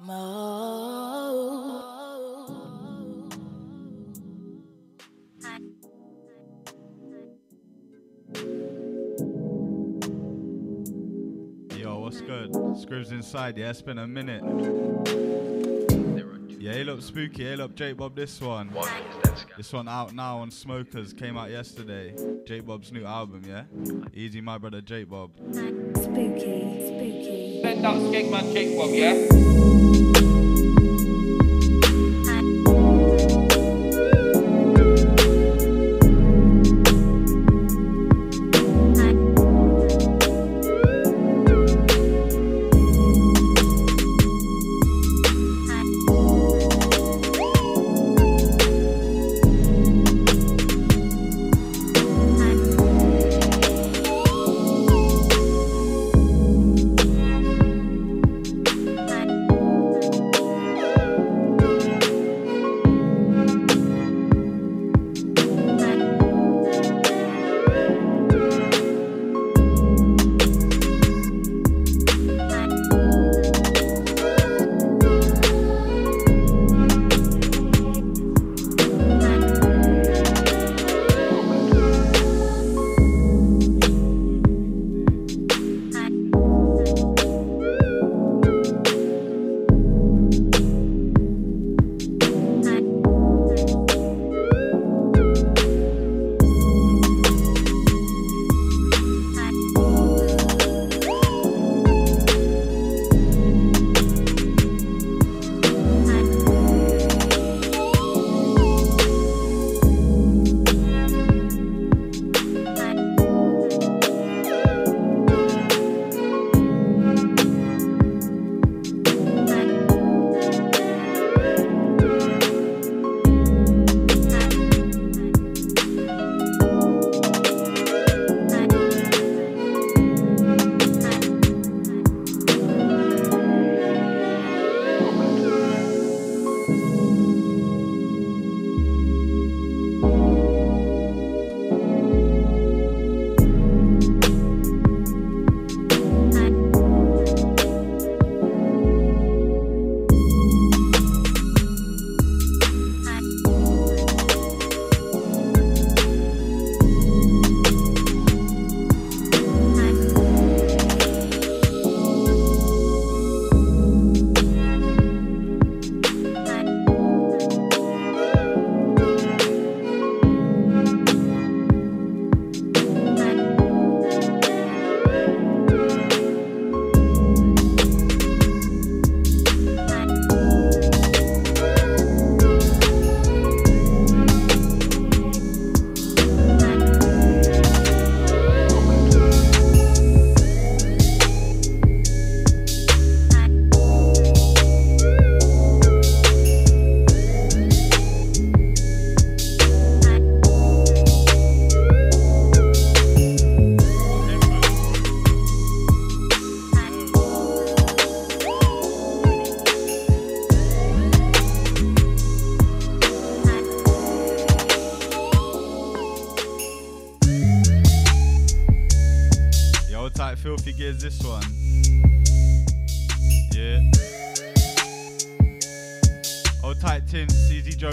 Yo, what's good? Scrivs inside, yeah, it's been a minute. Yeah, he look spooky, he look J Bob this one. This one out now on Smokers, came out yesterday. J Bob's new album, yeah? Easy my brother J Bob. Spooky, spooky. Send out Skegman Jake Bob, yeah?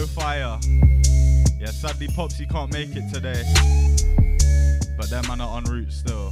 Fire. Yeah, sadly Popsy can't make it today. But them man are en route still.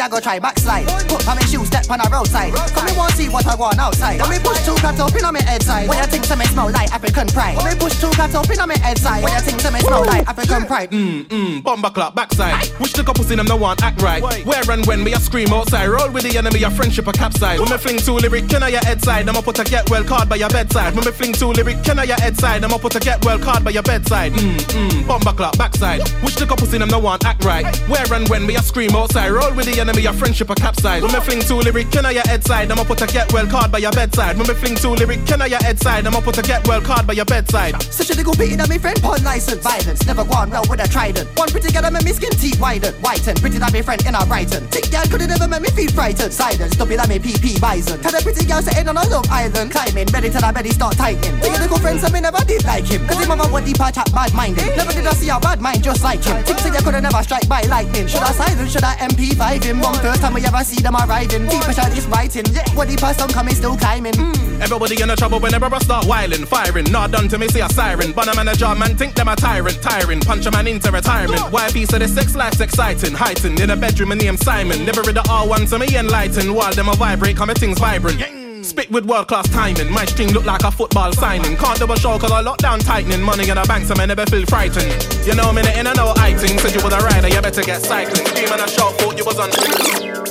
I go try backslide? Put on my shoes, step on the roadside. What I want outside. When me push two cats up in on my head side. When you think some smell like African pride. When me push two cats up in on my head side. When you think some smell like African pride. Mmm, mmm, bomber clock backside. Which little pussy them no want act right. Where and when me a scream outside. Roll with the enemy, a friendship a capside. When me fling two lyric, can I your head side? I'ma put a get well card by your bedside. When me fling two lyric, can I your head side? I'ma put a get well card by your bedside. Mmm, mmm, bomber clock backside. Which little pussy them no want act right. Where and when me a scream outside. Roll with the enemy, a friendship a capside. When me fling two lyric, can I your head side? I'ma put a get well card by your bedside. When me fling two lyric, can I your head side? I'ma put a get well card by your bedside. Such a little pity that me friend pawn license. Violence never gone well with a trident. One pretty girl that made me skin teeth widen. Whiten, pretty that me friend in a Brighton. Tick girl could've never make me feel frightened. Silence, stop it that me PP bison. Tell the pretty girl sitting on a love island. Climbing, ready till her belly start tightening. A little friends and me never did like him. Cause him mama what deep chat bad minded. Never did I see a bad mind just like him. Tick say you could've never strike by lightning. Should I silence, should I MP5 him? One first time we ever see them arriving. Deep shot is writing. Yeah. What deep some coming still climbing. Mm. Everybody in a trouble whenever I start whiling, firing. Not done to me, see a siren. But I man a manager, man, think them a tyrant, tiring. Punch a man into retirement. Why a piece of the sex life's exciting, heightened. In a bedroom, and name Simon. Never read the R1 to me enlightened. While them a vibrate, come things vibrant. Spit with world class timing. My string look like a football signing. Can't double show cause I lock down tightening. Money in the bank, so I never feel frightened. You know me, in I know I. Said you was a rider, you better get cycling. Scream and a shot, thought you was on.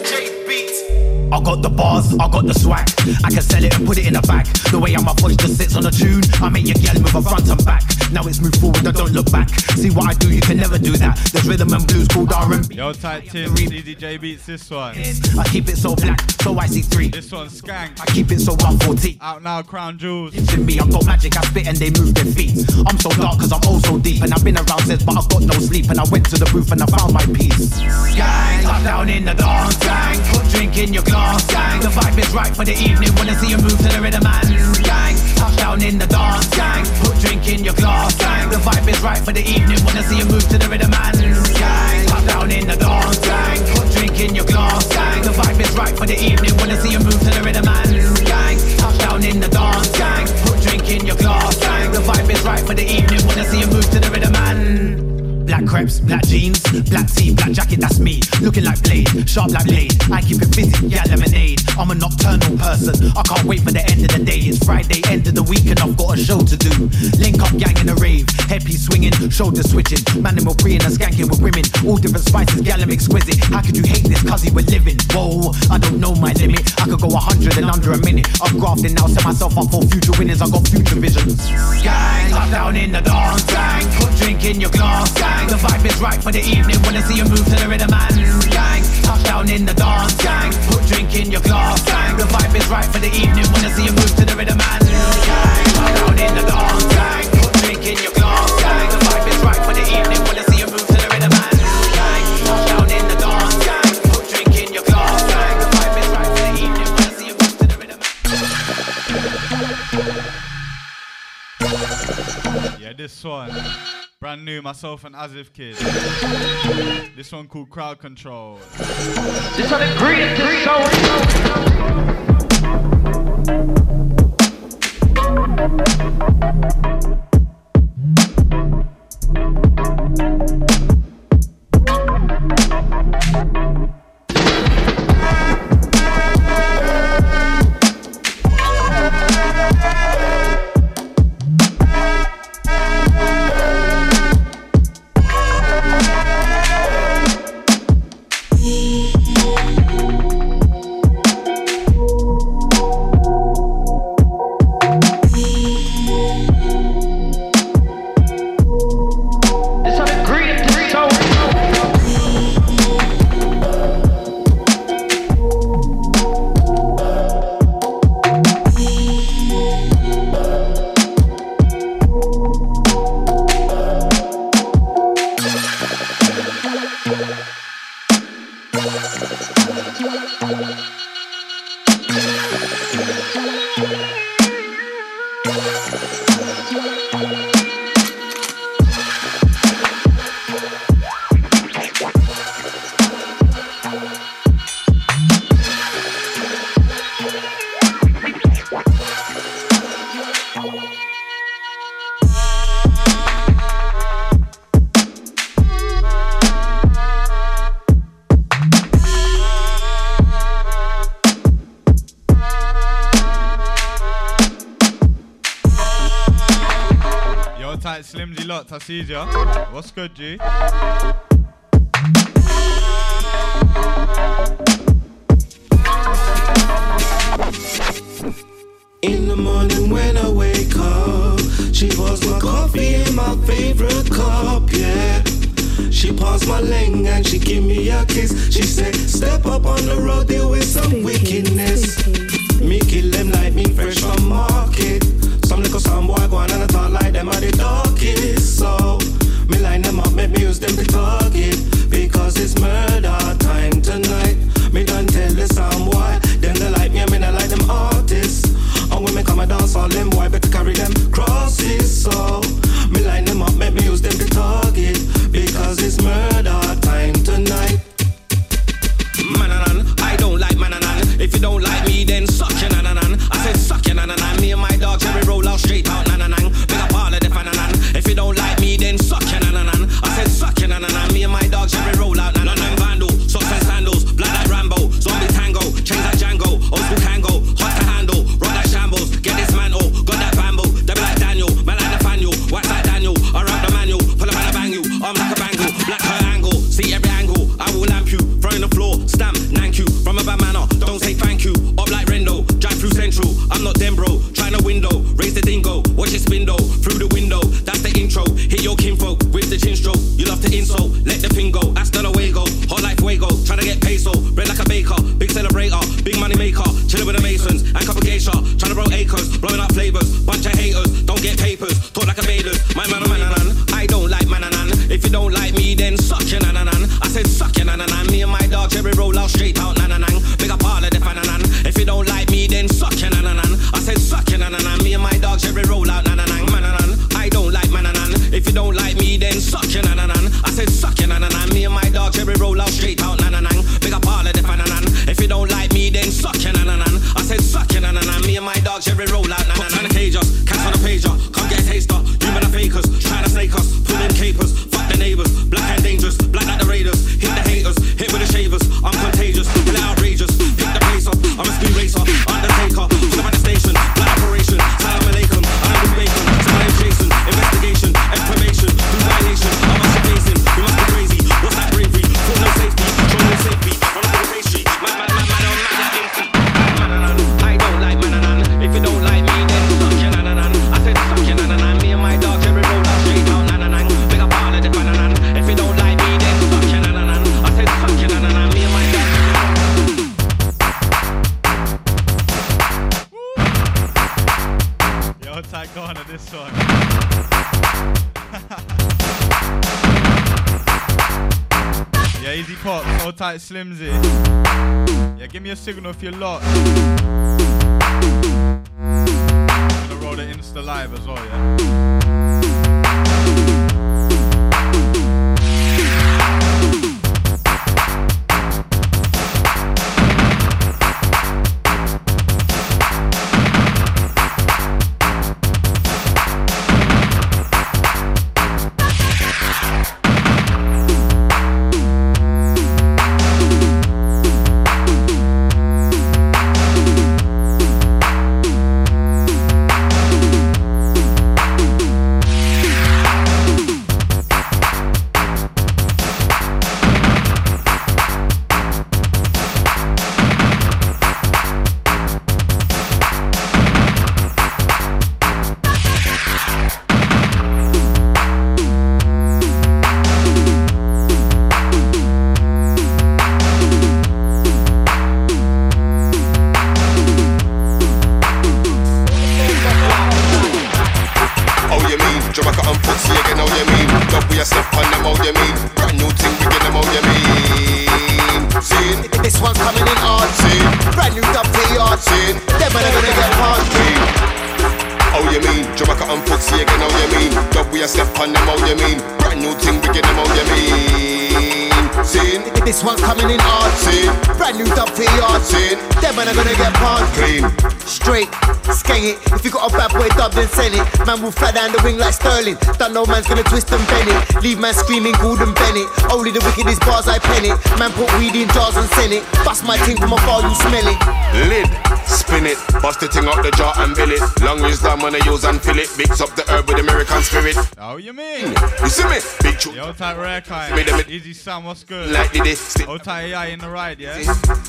J Beats. I got the bars, I got the swag. I can sell it and put it in a bag. The way I'm a push just sits on a tune. I make your gal move a front and back. Now it's moved forward, I don't look back. See what I do, you can never do that. There's rhythm and blues called R&B. Yo, tight Tim, DDJ beats this one. I keep it so black, so I see three. This one's skank. I keep it so 140. Out now, Crown Jewels. In me, I got magic, I spit and they move their feet. I'm so dark cause I'm oh so deep. And I've been around since, but I've got no sleep. And I went to the roof and I found my peace. Gang, top down in the dance, gang. Put drink in your glass, gang. The vibe is right for the evening. Wanna see you move to the rhythm and gang. Touchdown in the dance, gang. Put drink in your glass, gang. The vibe is right for the evening. Wanna see you move to the rhythm and gang. Touchdown in the dance, gang. Put drink in your glass, gang. The vibe is right for the evening. Wanna see you move to the rhythm and gang. Touchdown in the dance, gang. Put drink in your glass, gang. The vibe is right for the evening. Wanna see you move to the rhythm crepes, black jeans, black tee, black jacket, that's me. Looking like Blade, sharp like Blade. I keep it busy, yeah, lemonade. I'm a nocturnal person. I can't wait for the end of the day. It's Friday, end of the week, and I've got a show to do. Link up, gang in a rave. Headpiece swinging, shoulder switching. Man, we're preying and skanking with women. All different spices, gal, I'm exquisite. How could you hate this? Cause we're living. Whoa, I don't know my limit. I could go a hundred in under a minute. I'm grafting now, set myself up for future winners. I got future visions. Gang, top down in the dance, gang. Put drink in your glass, gang. The vibe is right for the evening. Wanna see you move to the rhythm and gang. Touchdown in the dance, gang. Put drink in your glass, gang. The vibe is right for the evening. Wanna see you move to the rhythm and gang. Touchdown in the dance, gang. Put drink in your glass, gang. The vibe is right for the evening. Wanna see you move to the rhythm and gang. Touchdown in the dance, gang. Put drink in your glass, gang. The vibe is right for the evening. Wanna see you move to the rhythm. Yeah, this one. Brand new, myself and Asif Kid. This one called Crowd Control. This one the greatest sound. This What's good, G? Give Easy Sam, what's good? Like this. AI in the ride, yeah?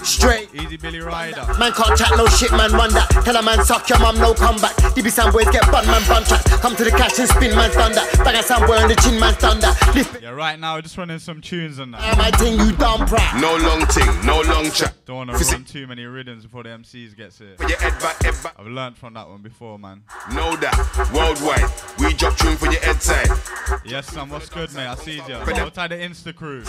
Straight. Easy Billy Rider. Man can't chat no shit, man run that. Tell a man suck your mum, no comeback. DB Sam boys get bun, man bun tracks. Come to the cash and spin, man's done that. Bang a Sam boy on the chin, man's done that. Lift Yeah, right now, we're just running some tunes on that. me, my ting, you dumb prat. No long thing, no long chat. Don't want to Physi- run too many rhythms before the MCs gets here. For your head back, head back. I've learned from that one before, man. Know that. Worldwide. We drop tune for your head side. Yes, Sam, what's good, mate? I see you. Hold tight the Insta crew.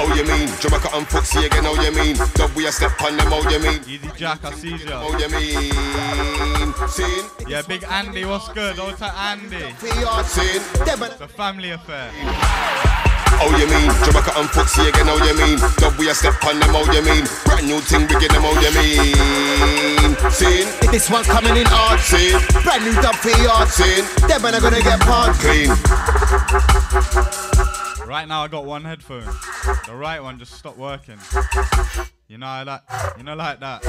Oh, you mean? Jamaica and Foxy again, oh, you mean? Dub we a step on them, oh, you mean? Easy Jack, I see you. Oh, you mean? Scene. Yeah, Big Andy, what's good? Hold tight Andy. For your Scene. Them It's a family affair. Oh, you mean? Jamaica and Foxy again, oh, you mean? Dub we a step on them, oh, you mean? Brand new thing, we get them, oh, you mean? Scene. This one's coming in hard. Scene. Brand new dub for your Scene. Them man are gonna get palmed. Clean. Right now, I got one headphone. The right one just stopped working. You know, like, you know, like that.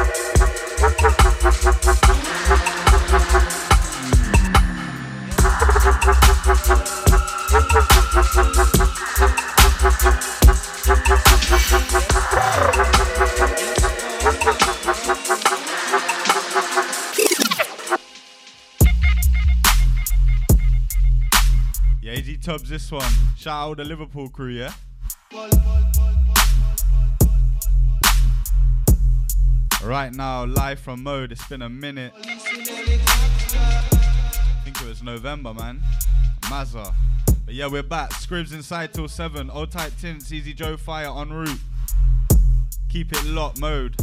Easy Tubbs, this one. Shout out the Liverpool crew, yeah? Right now, live from mode. It's been a minute. I think it was November, man. Mazza. But yeah, we're back. Scrivs inside till 7. Old tight Tintz, Easy Joe Fire en route. Keep it locked mode.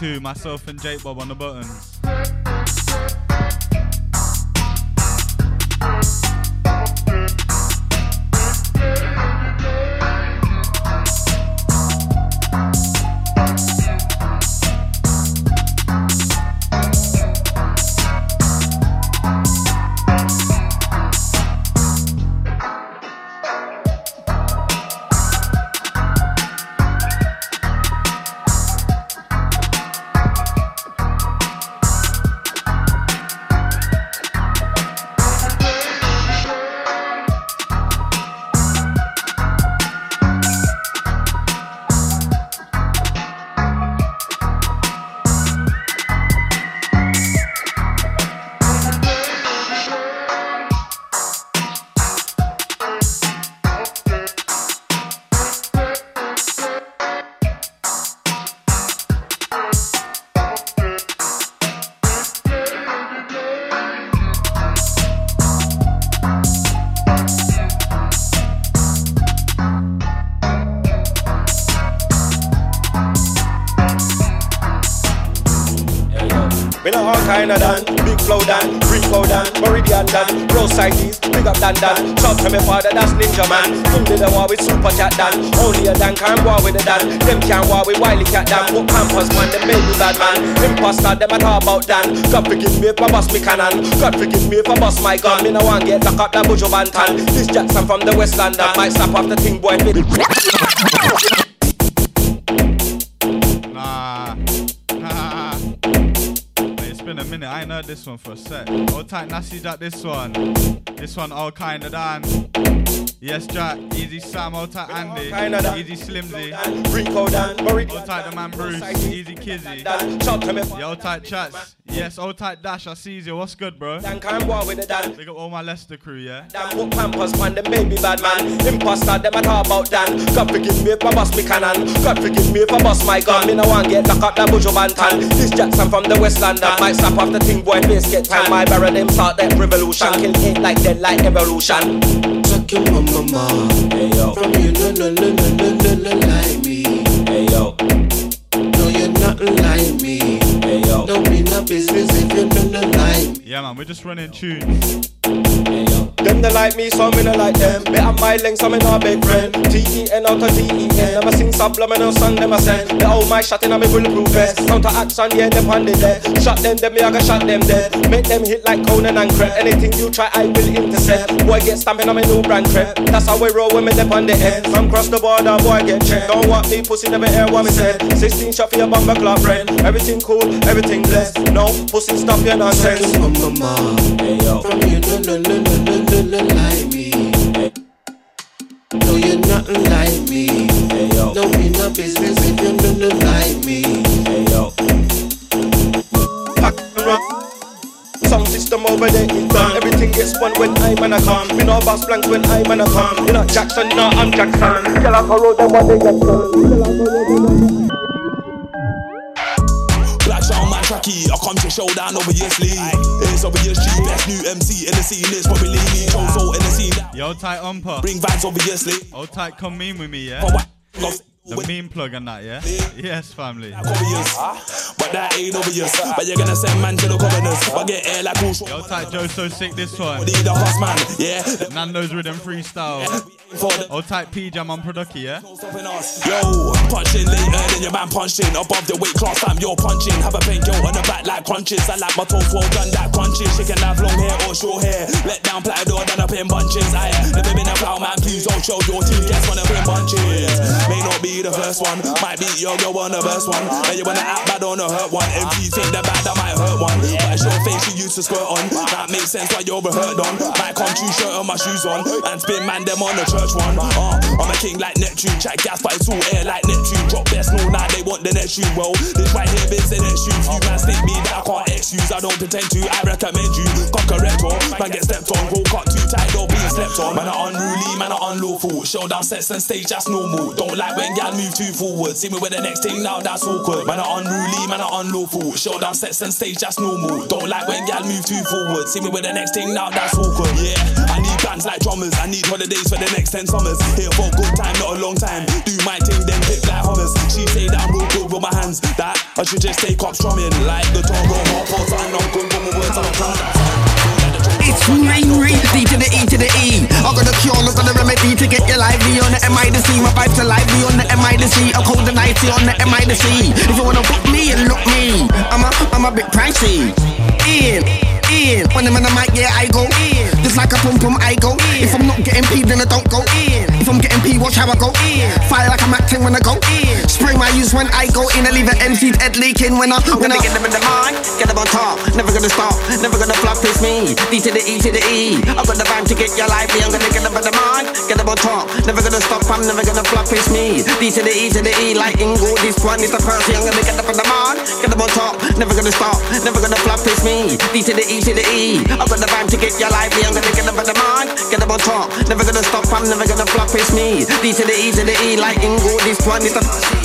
2, myself and Jake Bob on the buttons. All Dan, big flow Dan, Rico Dan, Meridian Dan, Rose Sidees, big up Dan Dan. Shout to me father, that's Ninja Man. Him did a war with Super Cat Dan. Only a Dan can war with a Dan. Them can war with Wiley Cat Dan. Put Pampers man, them me bad man. Imposter, them a talk about Dan. God forgive me if I bust me cannon. God forgive me if I bust my gun. Me no want get lock up that Buju Banton. This Jackson from the West London might snap off the thing boy. A minute. I heard this one for a sec. Hold tight, Nasty Jack. This one. This one, all kind of Dan. Yes, Jack. Easy Sam. Hold tight, Andy. kinda Dan. Easy Slimzy. Rico Dan, Hold tight, the man Bruce. Easy Kizzy. Dan. Shout to me Yo, tight, chats. Yes, hold tight, Dash. I see you. What's good, bro? Dan can war with a Dan. Big up all my Leicester crew, yeah? Dan put Pampers man, them baby bad man. Imposter, them a talk about Dan. God forgive me if I bust me cannon. God forgive me if I bust my gun. Me no want get lock up that Buju Banton. This Jackson from the West London. Might snap off the thing boy face get time. My barrel them start that revolution. Kill it like dead like evolution. Suck your mama, ma. Hey yo, From you, no, no, no, no, no, no, no, like me. hey yo, No, you're nothing like me. hey yo, Don't be no business if you like. Yeah, man, we're just running tunes. Them they like me, so me no like them. Me have my length, so me no big friend. T-E-N out of T-E-N. Never sing subliminal song, them a send. They all my shot in a me bulletproof vest. Counter action, yeah, them on the dead. Shot them, them me I go shot them dead. Make them hit like Conan and Crep. Anything you try, I will intercept. Boy get stamping on my new brand crep. That's how we roll when me dip on the end. From cross the border, boy get checked. Don't want me pussy, never hear what me said. 16 shot for your bumper club friend. Everything cool, everything blessed. No pussy, stop your nonsense. Suck your mama, ma. Hey yo, From you, no, no, no, no, no, no, like me. No, you're nothing like me. Don't be no business if you no, no, like me. Sound system over there done. Everything gets spun when I man a come. Me no boss blanks when I man a come. You not Jackson, no I'm Jackson. Off a road them what they Jackson. Black Tracky. I come to showdown obviously. It's obviously best new MC in the scene. It's probably me. Choso in the scene. Yo, tight umper. Bring vibes obviously. Hold tight, come meme with me, yeah? Oh, But what? Love The meme plug and that, yeah? Yes, family. But that ain't obvious. But you're gonna send man to the governors. But get air like who's Yo, tight, Joe, so sick this one. Need the horse man. Yeah. Nando's rhythm freestyle. Oh, For type P Jam on Producky, yeah? Yo, punching later than your man punching. Above the weight class, time you're punching. Have a pain, yo, on the back like crunches. I like my toes well done, that crunches. She can have long hair or short hair. Let down plaid or done up in bunches. I never been a plow man, please don't show your team. Guess one up in bunches. May not be the first one, might be yo, girl on the best one. And you wanna act bad on the hurt one. MG think the bad, that might hurt one. But it's your face you used to squirt on. That makes sense why you're hurt on. Might come true shirt on my shoes on. And spin man them on the church one. Uh, I'm a king like Neptune. Chat gas, but it's all air like Neptune. Drop best, no, now they want the next shoe. Well, this right here is the next shoe. You man stick me that I can't excuse. I don't pretend to, I recommend you. Come correct or man get stepped on. Go cut too tight, don't be slept on. Man are unruly, man are unlawful. Showdown sets and stage, that's normal. Don't like when y'all move too forward. See me with the next thing now, that's awkward. Man are unruly, man are unlawful. Showdown sets and stage, that's normal. Don't like when y'all move too forward. See me with the next thing now, that's awkward. Yeah, I need bands like drummers. I need holidays for the next 10 summers. Here for a good time, not a long time. Do my thing, then flip like hummers. She say that I'm real good with my hands. That I should just take up strumming like the Toro. More pause, I'm not good with my words. I'm a It's rain, rain, D to the E to the E. I got the cure, look at the remedy to get your lively on the MI to C. My vibes are lively on the MI to C. I'm cold and icy on the MI to C. If you wanna book me and look me, I'm a, I'm a bit pricey. In, in. When I'm in the mic, yeah, I go in. Just like a pum pum, I go in. If I'm not getting P, then I don't go in. If I'm getting P, watch how I go in. Fire like I'm acting when I go in. Spray my use when I go in. I leave an MC head leaking when I'm. when I get them in the mic, get them on top. Never gonna stop, never gonna flop, it's me. D to the E to the E. I got the vibe to get your lively. I'm gonna get them in the mic, get them on top. Never gonna stop, I'm never gonna flop, it's me. D to the E to the E, like Ingo. This one is the Percy. I'm gonna get them in the mic, get them on top. Never gonna stop, never gonna flop, it's me. D to the E to the E. I got the vibe to get your lively. I'm gonna get them in the mic, get them on top. Never gonna stop, I'm never gonna flop, it's me. D to the E to the E, like Ingo. This one is the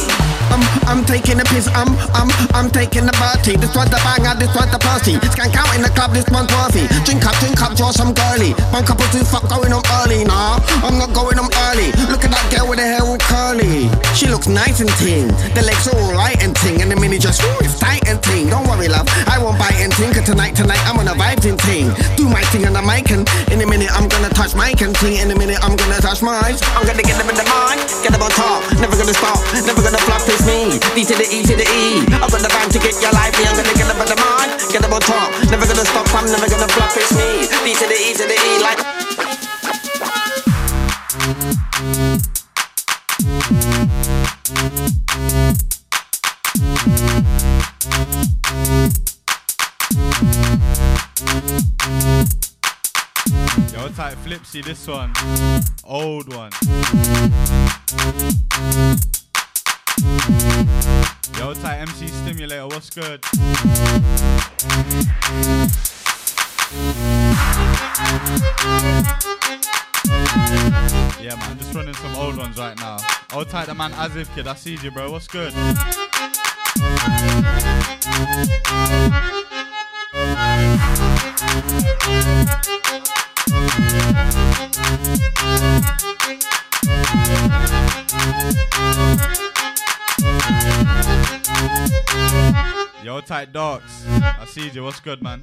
I'm, taking a piss, I'm, I'm, I'm taking a party. This was the banger, this was the party. Skank out in the club, this one's worthy. Drink up, drink up, draw some girly. One couple two fuck going on early, nah. I'm not going on early. Look at that girl with her hair all curly. She looks nice and ting. The legs are alright and ting. And the mini just, ooh, it's tight and ting. Don't worry, love, I won't bite and ting. 'Cause tonight, tonight, I'm on a vibing thing. Do my thing on the mic and in a minute I'm gonna touch my and ting. In a minute I'm gonna touch mine. I'm gonna get them in the mind, get them on top. Never gonna stop, never gonna flop. It's me. D to the E to the E. I've got the band to get your lively. I'm gonna get them in the mind, get them on top. Never gonna stop, I'm never gonna flop. It's me. D to the E to the E like. Yo, type Flipsy, this one. Old one. Yo, tight MC Stimulator, what's good? Yeah, man, just running some old ones right now. Old type the man Asif Kid, I see you, bro. What's good? Yo, tight dogs. I see you. What's good, man?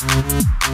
Old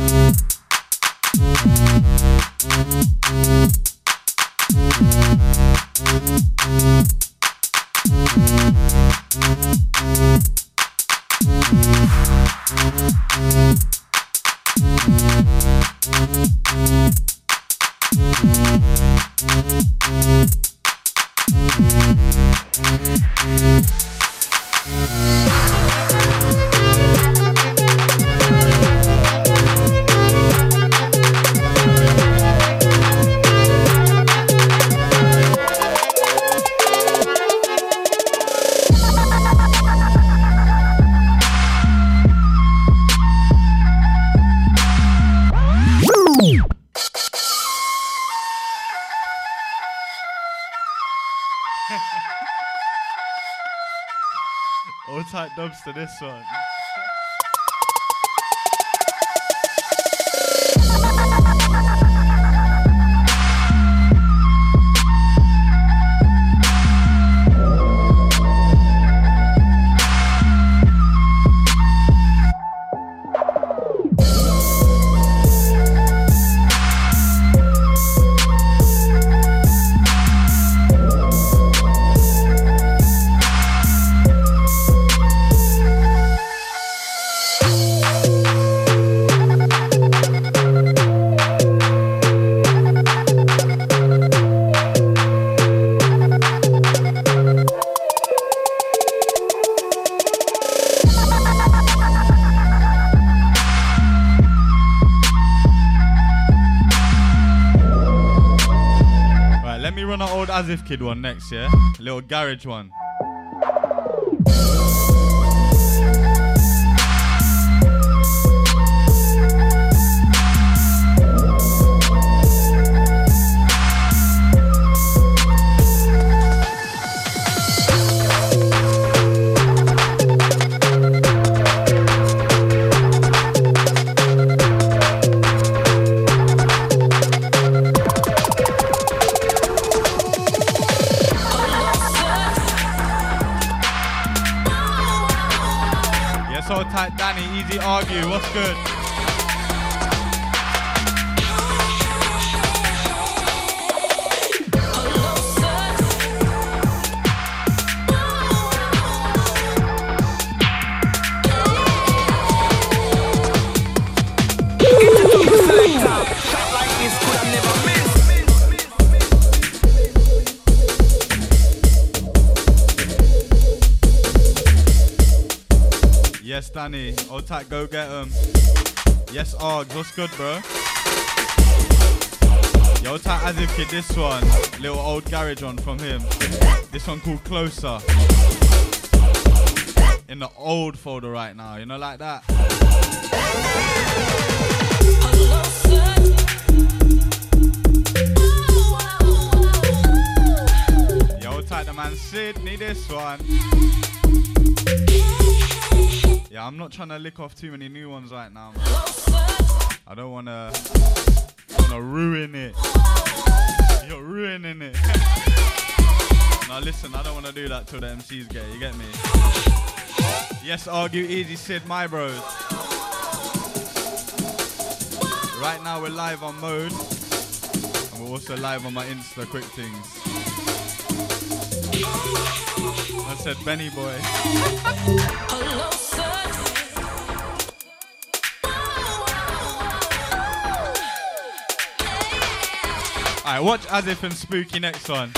tight dubs to this one. Kid one next, yeah? A little garage one. Good? Yes, Danny. Old tight, go get him. S Args, what's good, bro? Yo, tight Asif Kid, this one. Little old garage one from him. This one called Closer. In the old folder right now, you know, like that. Yo, tight the man Sydney, this one. Yeah, I'm not trying to lick off too many new ones right now. Man. I don't wanna wanna ruin it. You're ruining it. now listen, I don't wanna do that till the MCs get. You get me? Yes, argue easy, Sid, my bros. Right now we're live on mode, and we're also live on my Insta. Quick things. I said Benny boy. Alright, watch Asif and Spooky next one.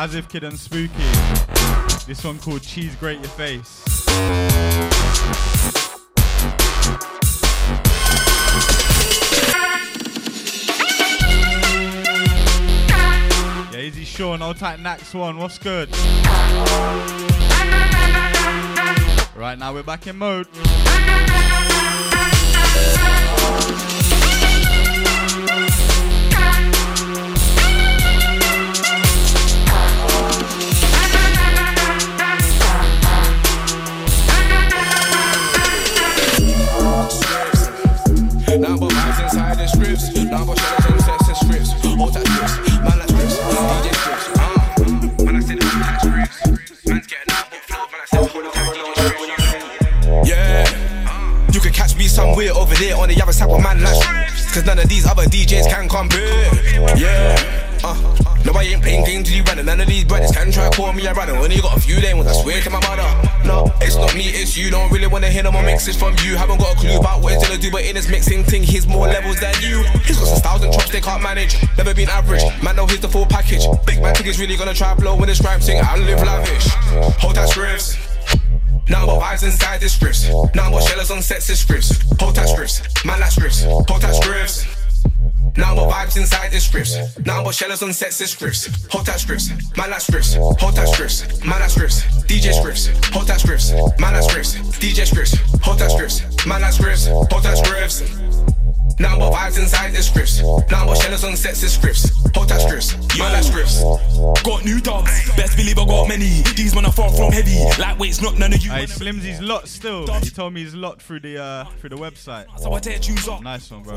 Asif Kid and Spooky. This one called Cheese Grate Your Face. Yeah, Easy Sean, Old Tight Nax one, what's good? Right now we're back in mode. Don't really wanna hear no more mixes from you. Haven't got a clue about what he's gonna do, but in his mixing thing, he's more levels than you. He's got some styles and chops they can't manage. Never been average. Man, know he's the full package. Big man think he's really gonna try blow when this rhyme sing I live lavish. Hold that Scrivs. Now what vibes inside the Scrivs. Now what shellers on sets of Scrivs. Hold that Scrivs. Man like Scrivs. Hold that Scrivs. What vibes inside the Scrivs. What shellers on sets of Scrivs. Hot that Scrivs. Man Scrivs. Hold that Scrivs. Man Scrivs. DJ Scrivs. hot that Scrivs. Man Scrivs. DJ Scrivs. hot that Scrivs. Man like Scrivs. Hold that Scrivs. Now what vibes inside the Scrivs. Now what shellers on sets of Scrivs. Hold that Scrivs. Man like Scrivs. Got new dubs, best believe I got many. These men are far from heavy. Lightweight's not none of you. Hey, Slimsy's lot still. He told me he's lot through the uh through the website. So I tear tunes up. Nice one, bro.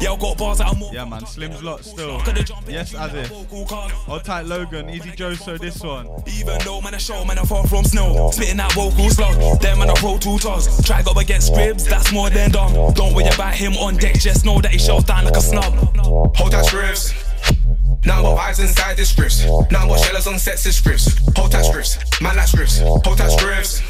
Yeah, I got bars that more. Yeah, man. Slim's lot still. Yes, as if. Hold tight, Logan. Easy Joe. So this one. Even though man a show, man a far from snow. Spitting that vocal slow. Them man a pro two toss. Try go against Scrivs, that's more than dumb. Don't worry about him on deck, just know that he shows down like a snub. Hold that Scrivs. Now what vibes inside the Scrivs. Now what shellers on sets of Scrivs. Hold that Scrivs. Man like Scrivs. Hold that Scrivs.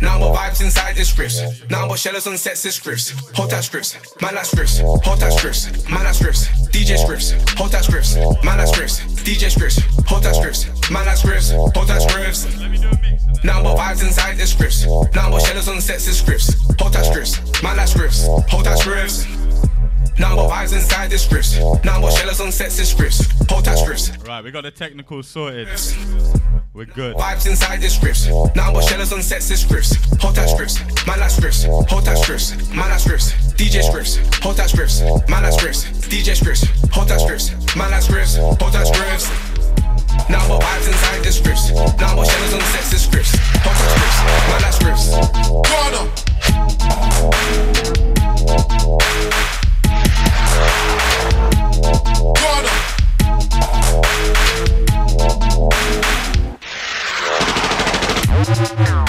Now what vibes inside the Scrivs. Now what shellers on sets of Scrivs. Hold that Scrivs. Man like Scrivs. Hold that Scrivs. Man like Scrivs. DJ Scrivs. Hold that Scrivs. Man like Scrivs. DJ Scrivs. Hold that Scrivs. Man like Scrivs. Hold that Scrivs. Now what vibes inside the Scrivs. Now what shellers on sets of Scrivs. Hold that Scrivs. Man like Scrivs. Hold that Scrivs. Now what vibes inside the Scrivs. Now what shellers on sets of Scrivs. Hold that Scrivs. Right, we got the technical sorted. We're good. Vibes inside the Scrivs. Now what shellers on sets of Scrivs. Hold that Scrivs. Man like Scrivs. Hold that Scrivs. Man like Scrivs. DJ Scrivs. Hold that Scrivs. Man like Scrivs. DJ Scrivs. Hold that Scrivs. Man like Scrivs. Hold that Scrivs. Now but vibes inside the Scrivs. Now but shellers and sexist Scrivs. Hot Scrivs, man that Scrivs. Gonna. Yeah,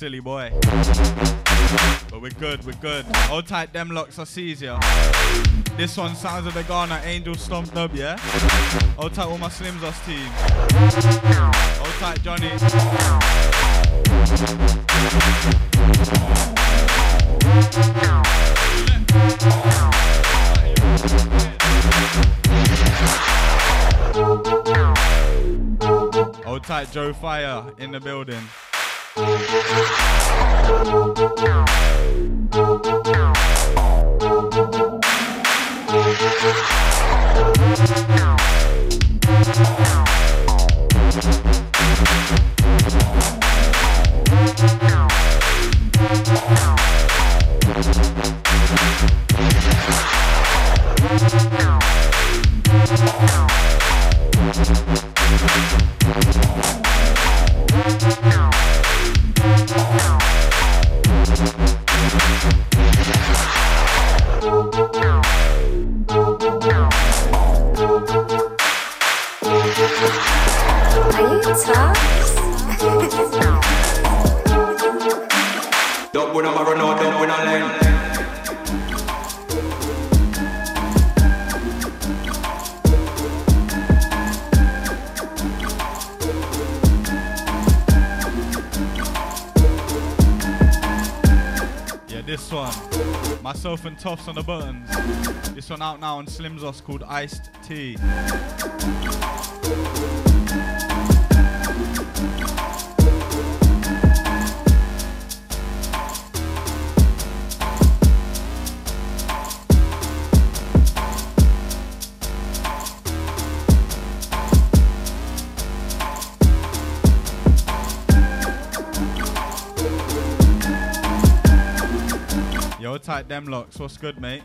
silly boy. But we're good, we're good. Hold tight, them locks, I sees. This one sounds of the Ghana Angel Stomp dub, yeah? Hold tight, all my Slims Us team. Hold tight, Johnny. Hold tight, Joe Fire in the building. Are Myself on the buttons. This one out now on Slim's called Iced Tea. Yo, tight them locks. What's good, mate?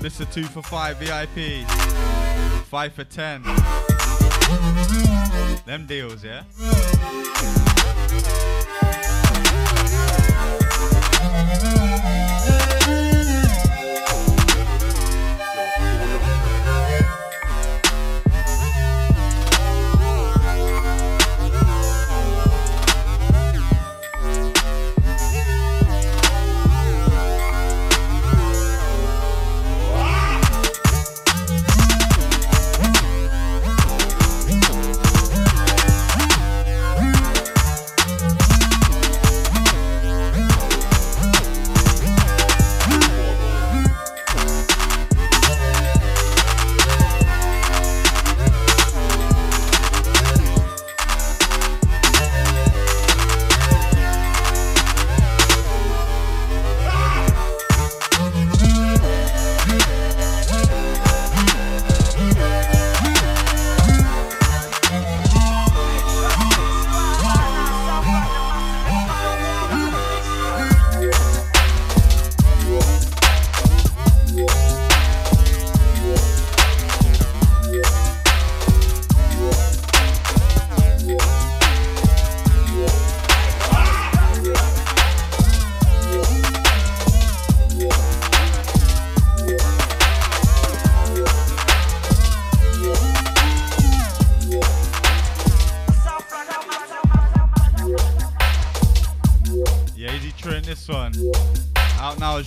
This is a two for five VIP. Five for ten. Them deals, yeah?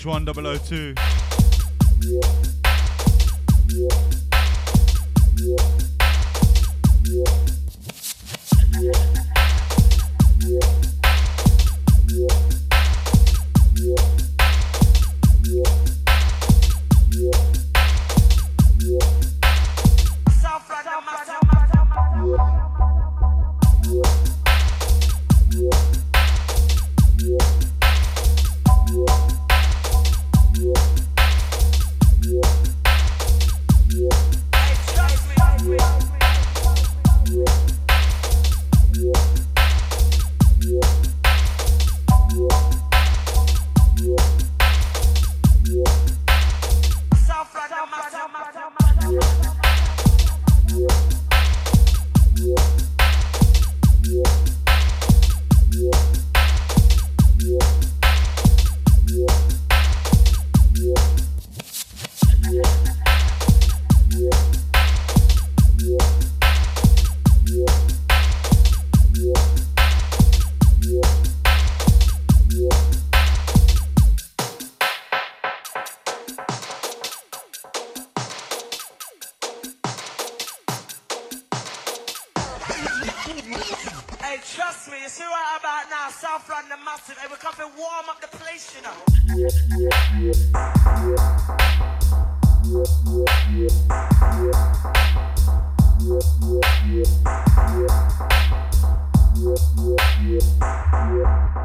H1002. Hey, trust me, you see right about now, South London massive. Hey, we come to warm up the place, you know.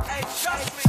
Hey, trust me.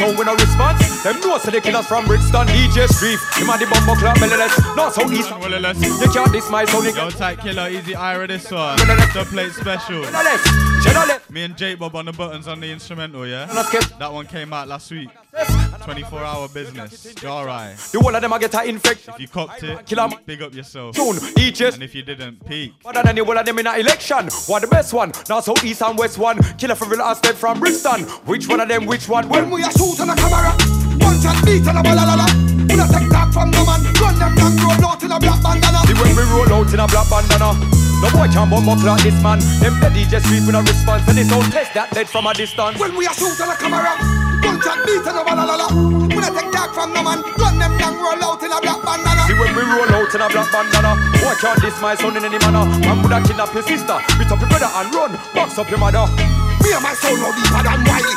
Them dead my sound with no response. Them know so the killers from Brixton, DJ Street. Him and the bumbo clock melodless. No so east. You can't diss my sound. Yo, tight killer, easy ira this one. The plate special. Me and Jake Bob on the buttons on the instrumental, yeah? That one came out last week. 24 hour business. You alright? The whole of them a get a infect. If you cocked it, Kill 'em. big up yourself. Tune, DJs. And if you didn't, peak. Other than the whole of them in a election. What the best one? Now so east and west one. Killer from real estate from Brixton. Which one of them? Which one? When we are shoot on the camera, gunshot beat on the balala. We don't take talk from no man. Gun them long roll out in a black bandana. See when we roll out in a black bandana. No boy can bumbo clock this man. Them dead DJ Street with no response. And this old test that dead from a distance. When we are shoot on the camera, gunshot beat on the balala. We don't take talk from no man. Gun them long roll out in a black bandana. See when we roll out in a black bandana. Boy can't diss my son in any manner. Man would have kidnap your sister. Beat up your brother and run. Box up your mother. Me and my soul no deeper than Wiley.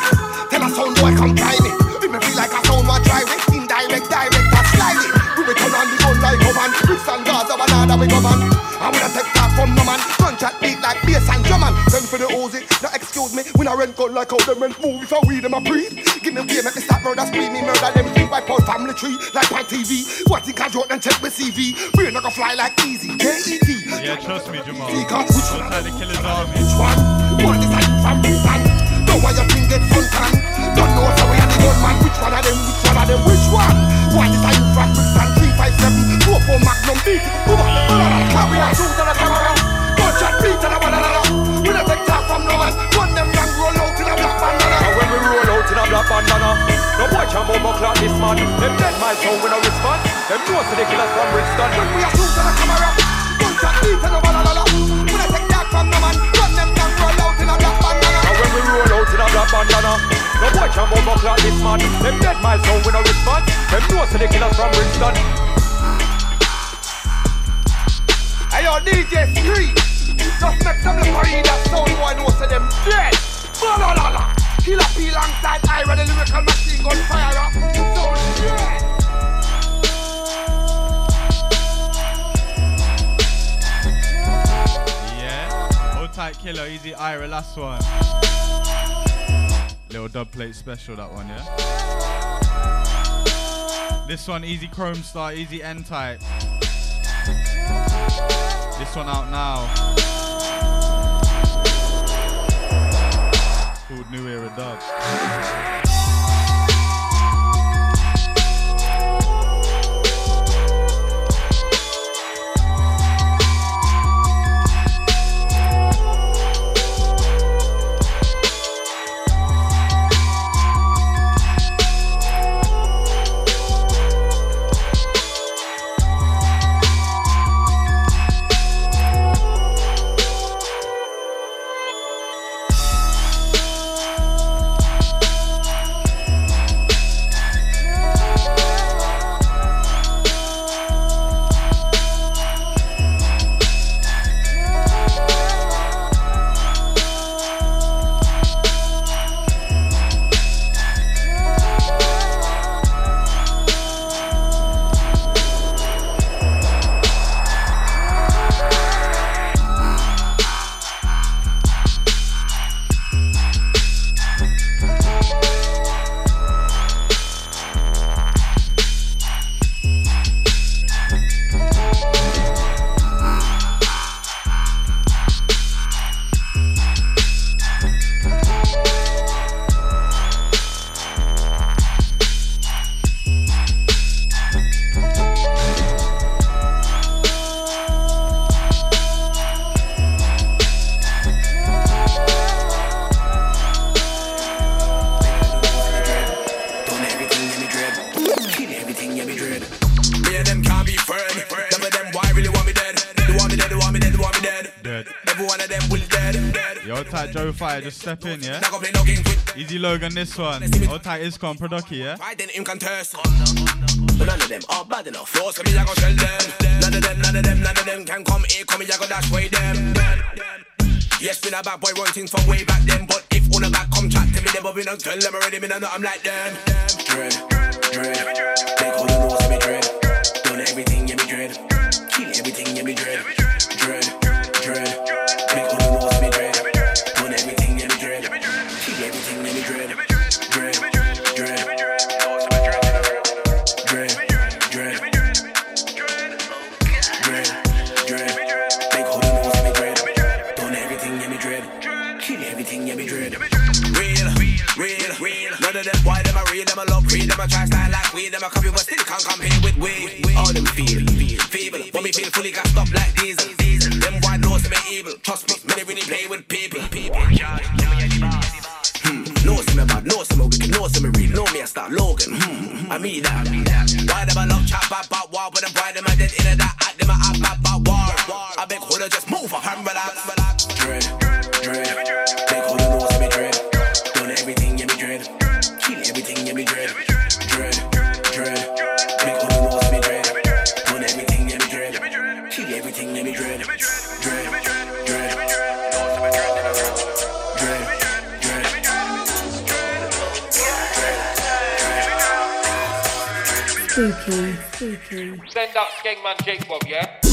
Tell a sound boy come try me. If me feel like a sound try me. Indirect, direct, or slightly. We will turn on the gun like a man. Bricks and Gaza, banana we go man. I wanna take talk from no man. Gunshot beat like bass and drum man. Send for the Uzi. Now excuse me, we not rent gun like how them rent movie for we them a breed. Give me a game, make me start murder spree. Me murder them three by Paul family tree. Like on TV. What think I joke and check my CV. We not gonna fly like easy. K-E-T. Yeah, trust me, Jamal. Which one? Outside the killer's army. Which one? One is you from Brixton. Don't want your thing get suntan. Don't know we are the gunman. Which one of them? Which one of them? Which one? One is you from Brixton. Three five seven four four Magnum beat. Boom, boom, boom. Can we are shoot on the camera? Gunshot beat on the banana. We don't take talk from no man. A bandana, no boy can bumbo clock this man. Them dead my sound with no response. Them know so the killers from Brixton. When we are shoot on the camera. Gunshot beat on the banana. We don't take talk from no man. Gun them long roll out in a black bandana. And when we roll out in a black bandana, no boy can bumbo clock this man. Them dead my sound with no response. Them know so the killers from Brixton. Hey yo, DJ Street, just make them look that sound boy know say them dead. La la la la, Kill a peel alongside Ira, the lyrical machine gun fire up. so shit. Yeah. Tight killer, easy Ira, last one. Little dub plate special, that one, yeah? This one, easy chrome star, easy N type. This one out now. New Era Dub. Fire, just step in, yeah? Not gonna play no games with Easy Logan, this one. Hold tight Iscon Producky, yeah? Right then, him contest. But oh, oh, oh, none of them are bad enough. Force me, I go tell them. None of them, none of them, none of them can come here, come here, I go dash way them. Yes, been a bad boy, run things from way back then. But if all the back come chat to me, then but we don't tell them already, me know I'm like them. Dread, dread. They call the Skegman Jacob, yeah?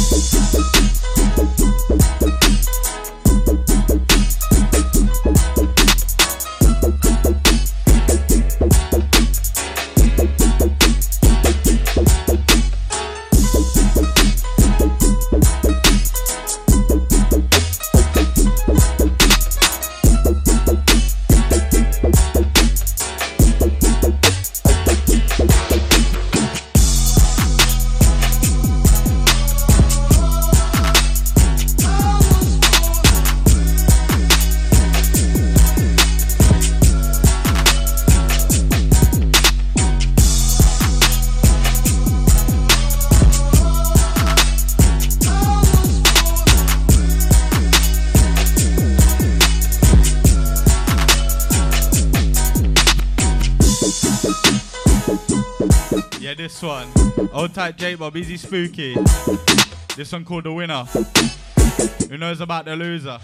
Old tight J Bob, easy spooky. This one called The Winner. Who knows about the loser?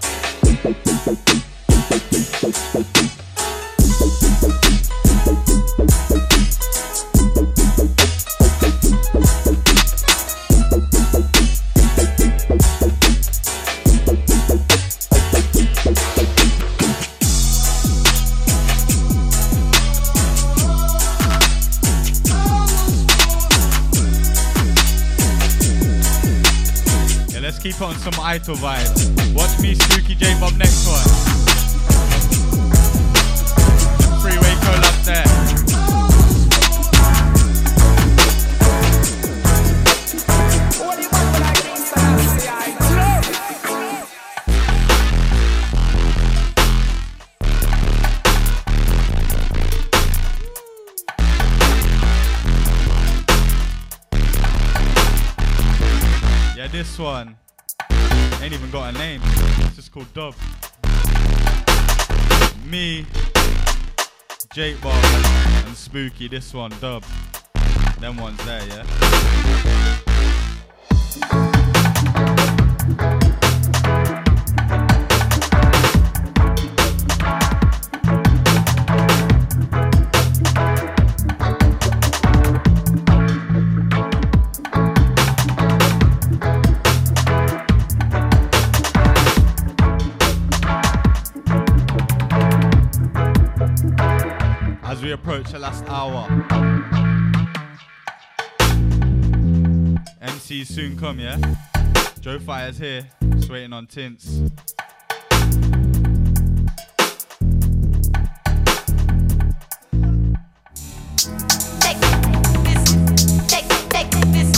It on some idle vibes. Watch me, Spooky J Bob, next one. Jake Bob, and Spooky. This one, Dub. Them ones there, yeah. Soon come, yeah? Joe Fire's here, just waiting on Tintz. Take this out. Take this, take this.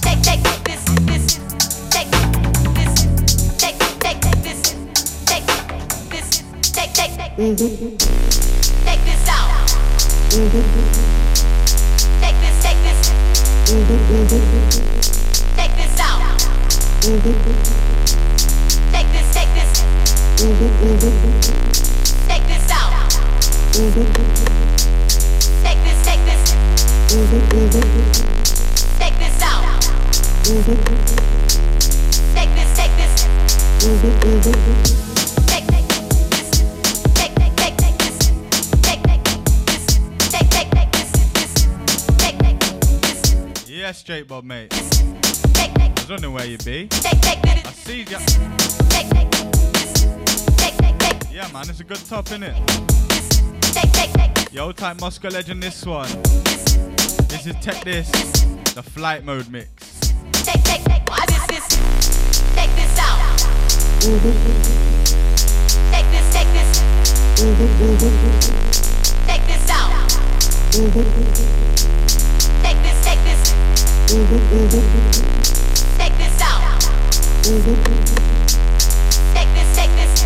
take take this. Take this out. Take this, take this. Take this out. Take this, take this. Take this out. Jake Bob, mate. I was wondering where you be. I see ya. Yeah, man, it's a good top, innit? Yo, type Moscow legend, this one. This is Tech This, the flight mode mix. Take this out. Take this, take this. Take this out. Take this, take this. Take this out. Take this, take this.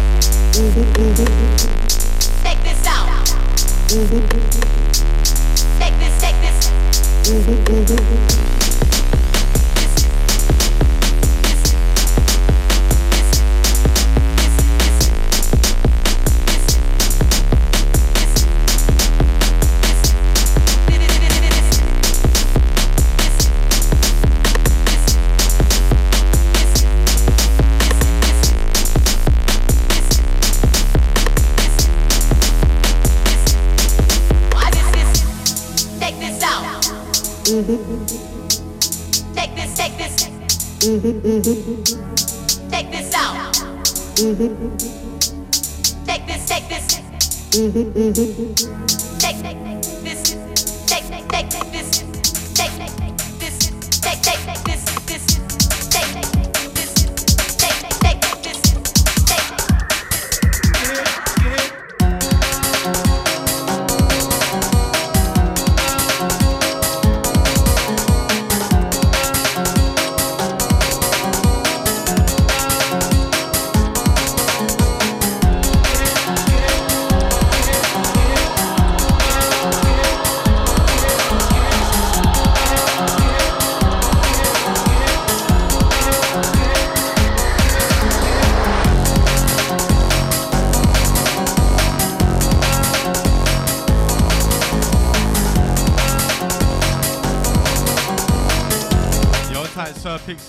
Take this out. Take this, take this. Take this out. Take this, take this. Take, take,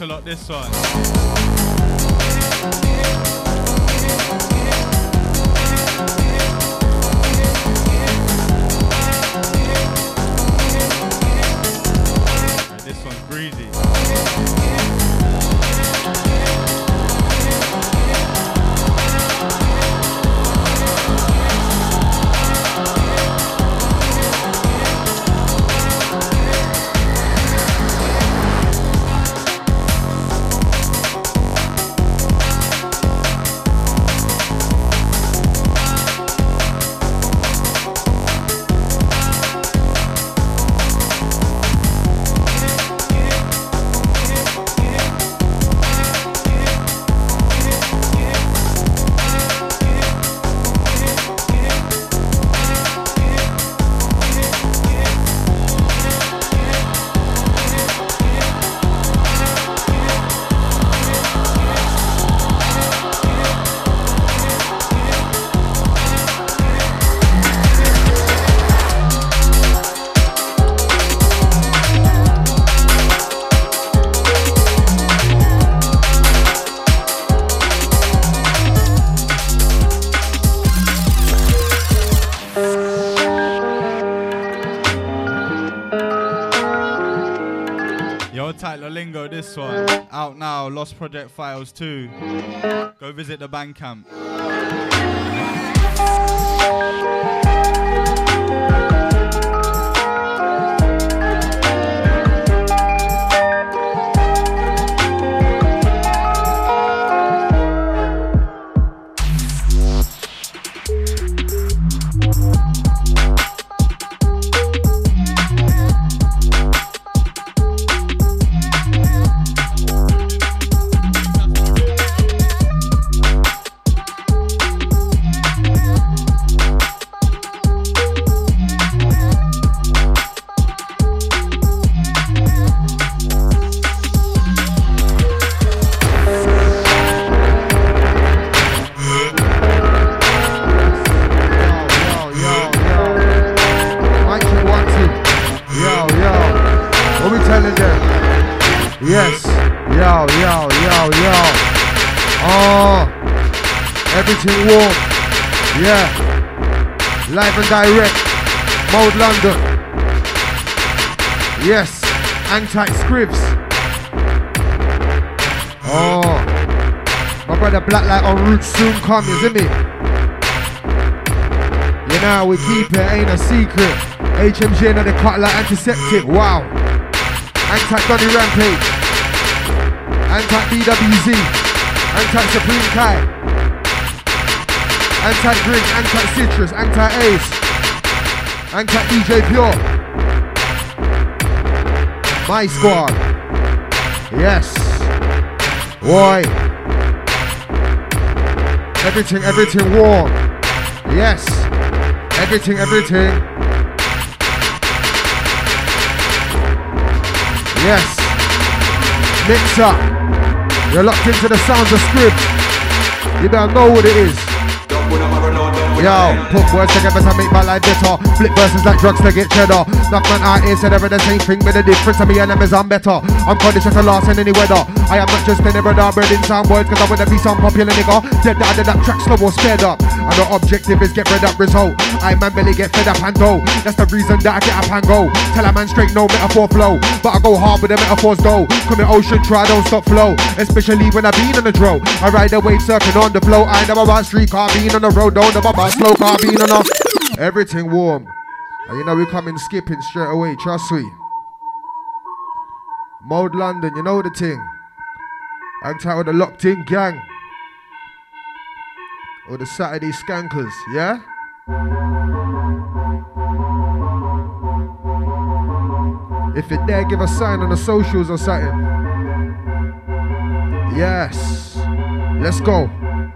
Sir Pixelot, this one. Project Files too. Go visit the Bandcamp. Direct. Mode London. Yes. Anti scripts. Oh. My brother Black Light on route soon you see me? You know, we keep it, ain't a secret. HMG and the cut like antiseptic, wow. Anti Donny Rampage. Anti BWZ. Anti Supreme Kai. Anti Drink, Anti Citrus, Anti Ace. Anti DJ Pure. My squad. Yes. Why? Everything, everything warm. Yes. Everything, everything. Yes. Mixer. You're locked into the sounds of script. You better know what it is. Yo, put words together to make my life better. Flip verses like drugs to get cheddar. Knock man out here said they're the same thing, but the difference to me and them is I'm better. I'm conditioned to last in any weather. I am not just any brother, bred in sound words, cause I wanna be some popular nigga. Dead that did that track slow or sped up. And the objective is get rid up result. I man belly get fed up and go. That's the reason that I get up and go. Tell a man straight, no metaphor flow. But I go hard with the metaphors though. Come in ocean, try, don't stop flow. Especially when I been on the dro. I ride the wave surfing on the flow. I never about street car being on the road, don't never about slow car being on the. everything warm. And you know we coming skipping straight away, trust me. Mode London, you know the thing. I'm titled the locked in gang. Or the Saturday skankers, yeah? If you're there, give a sign on the socials or something. Yes. Let's go.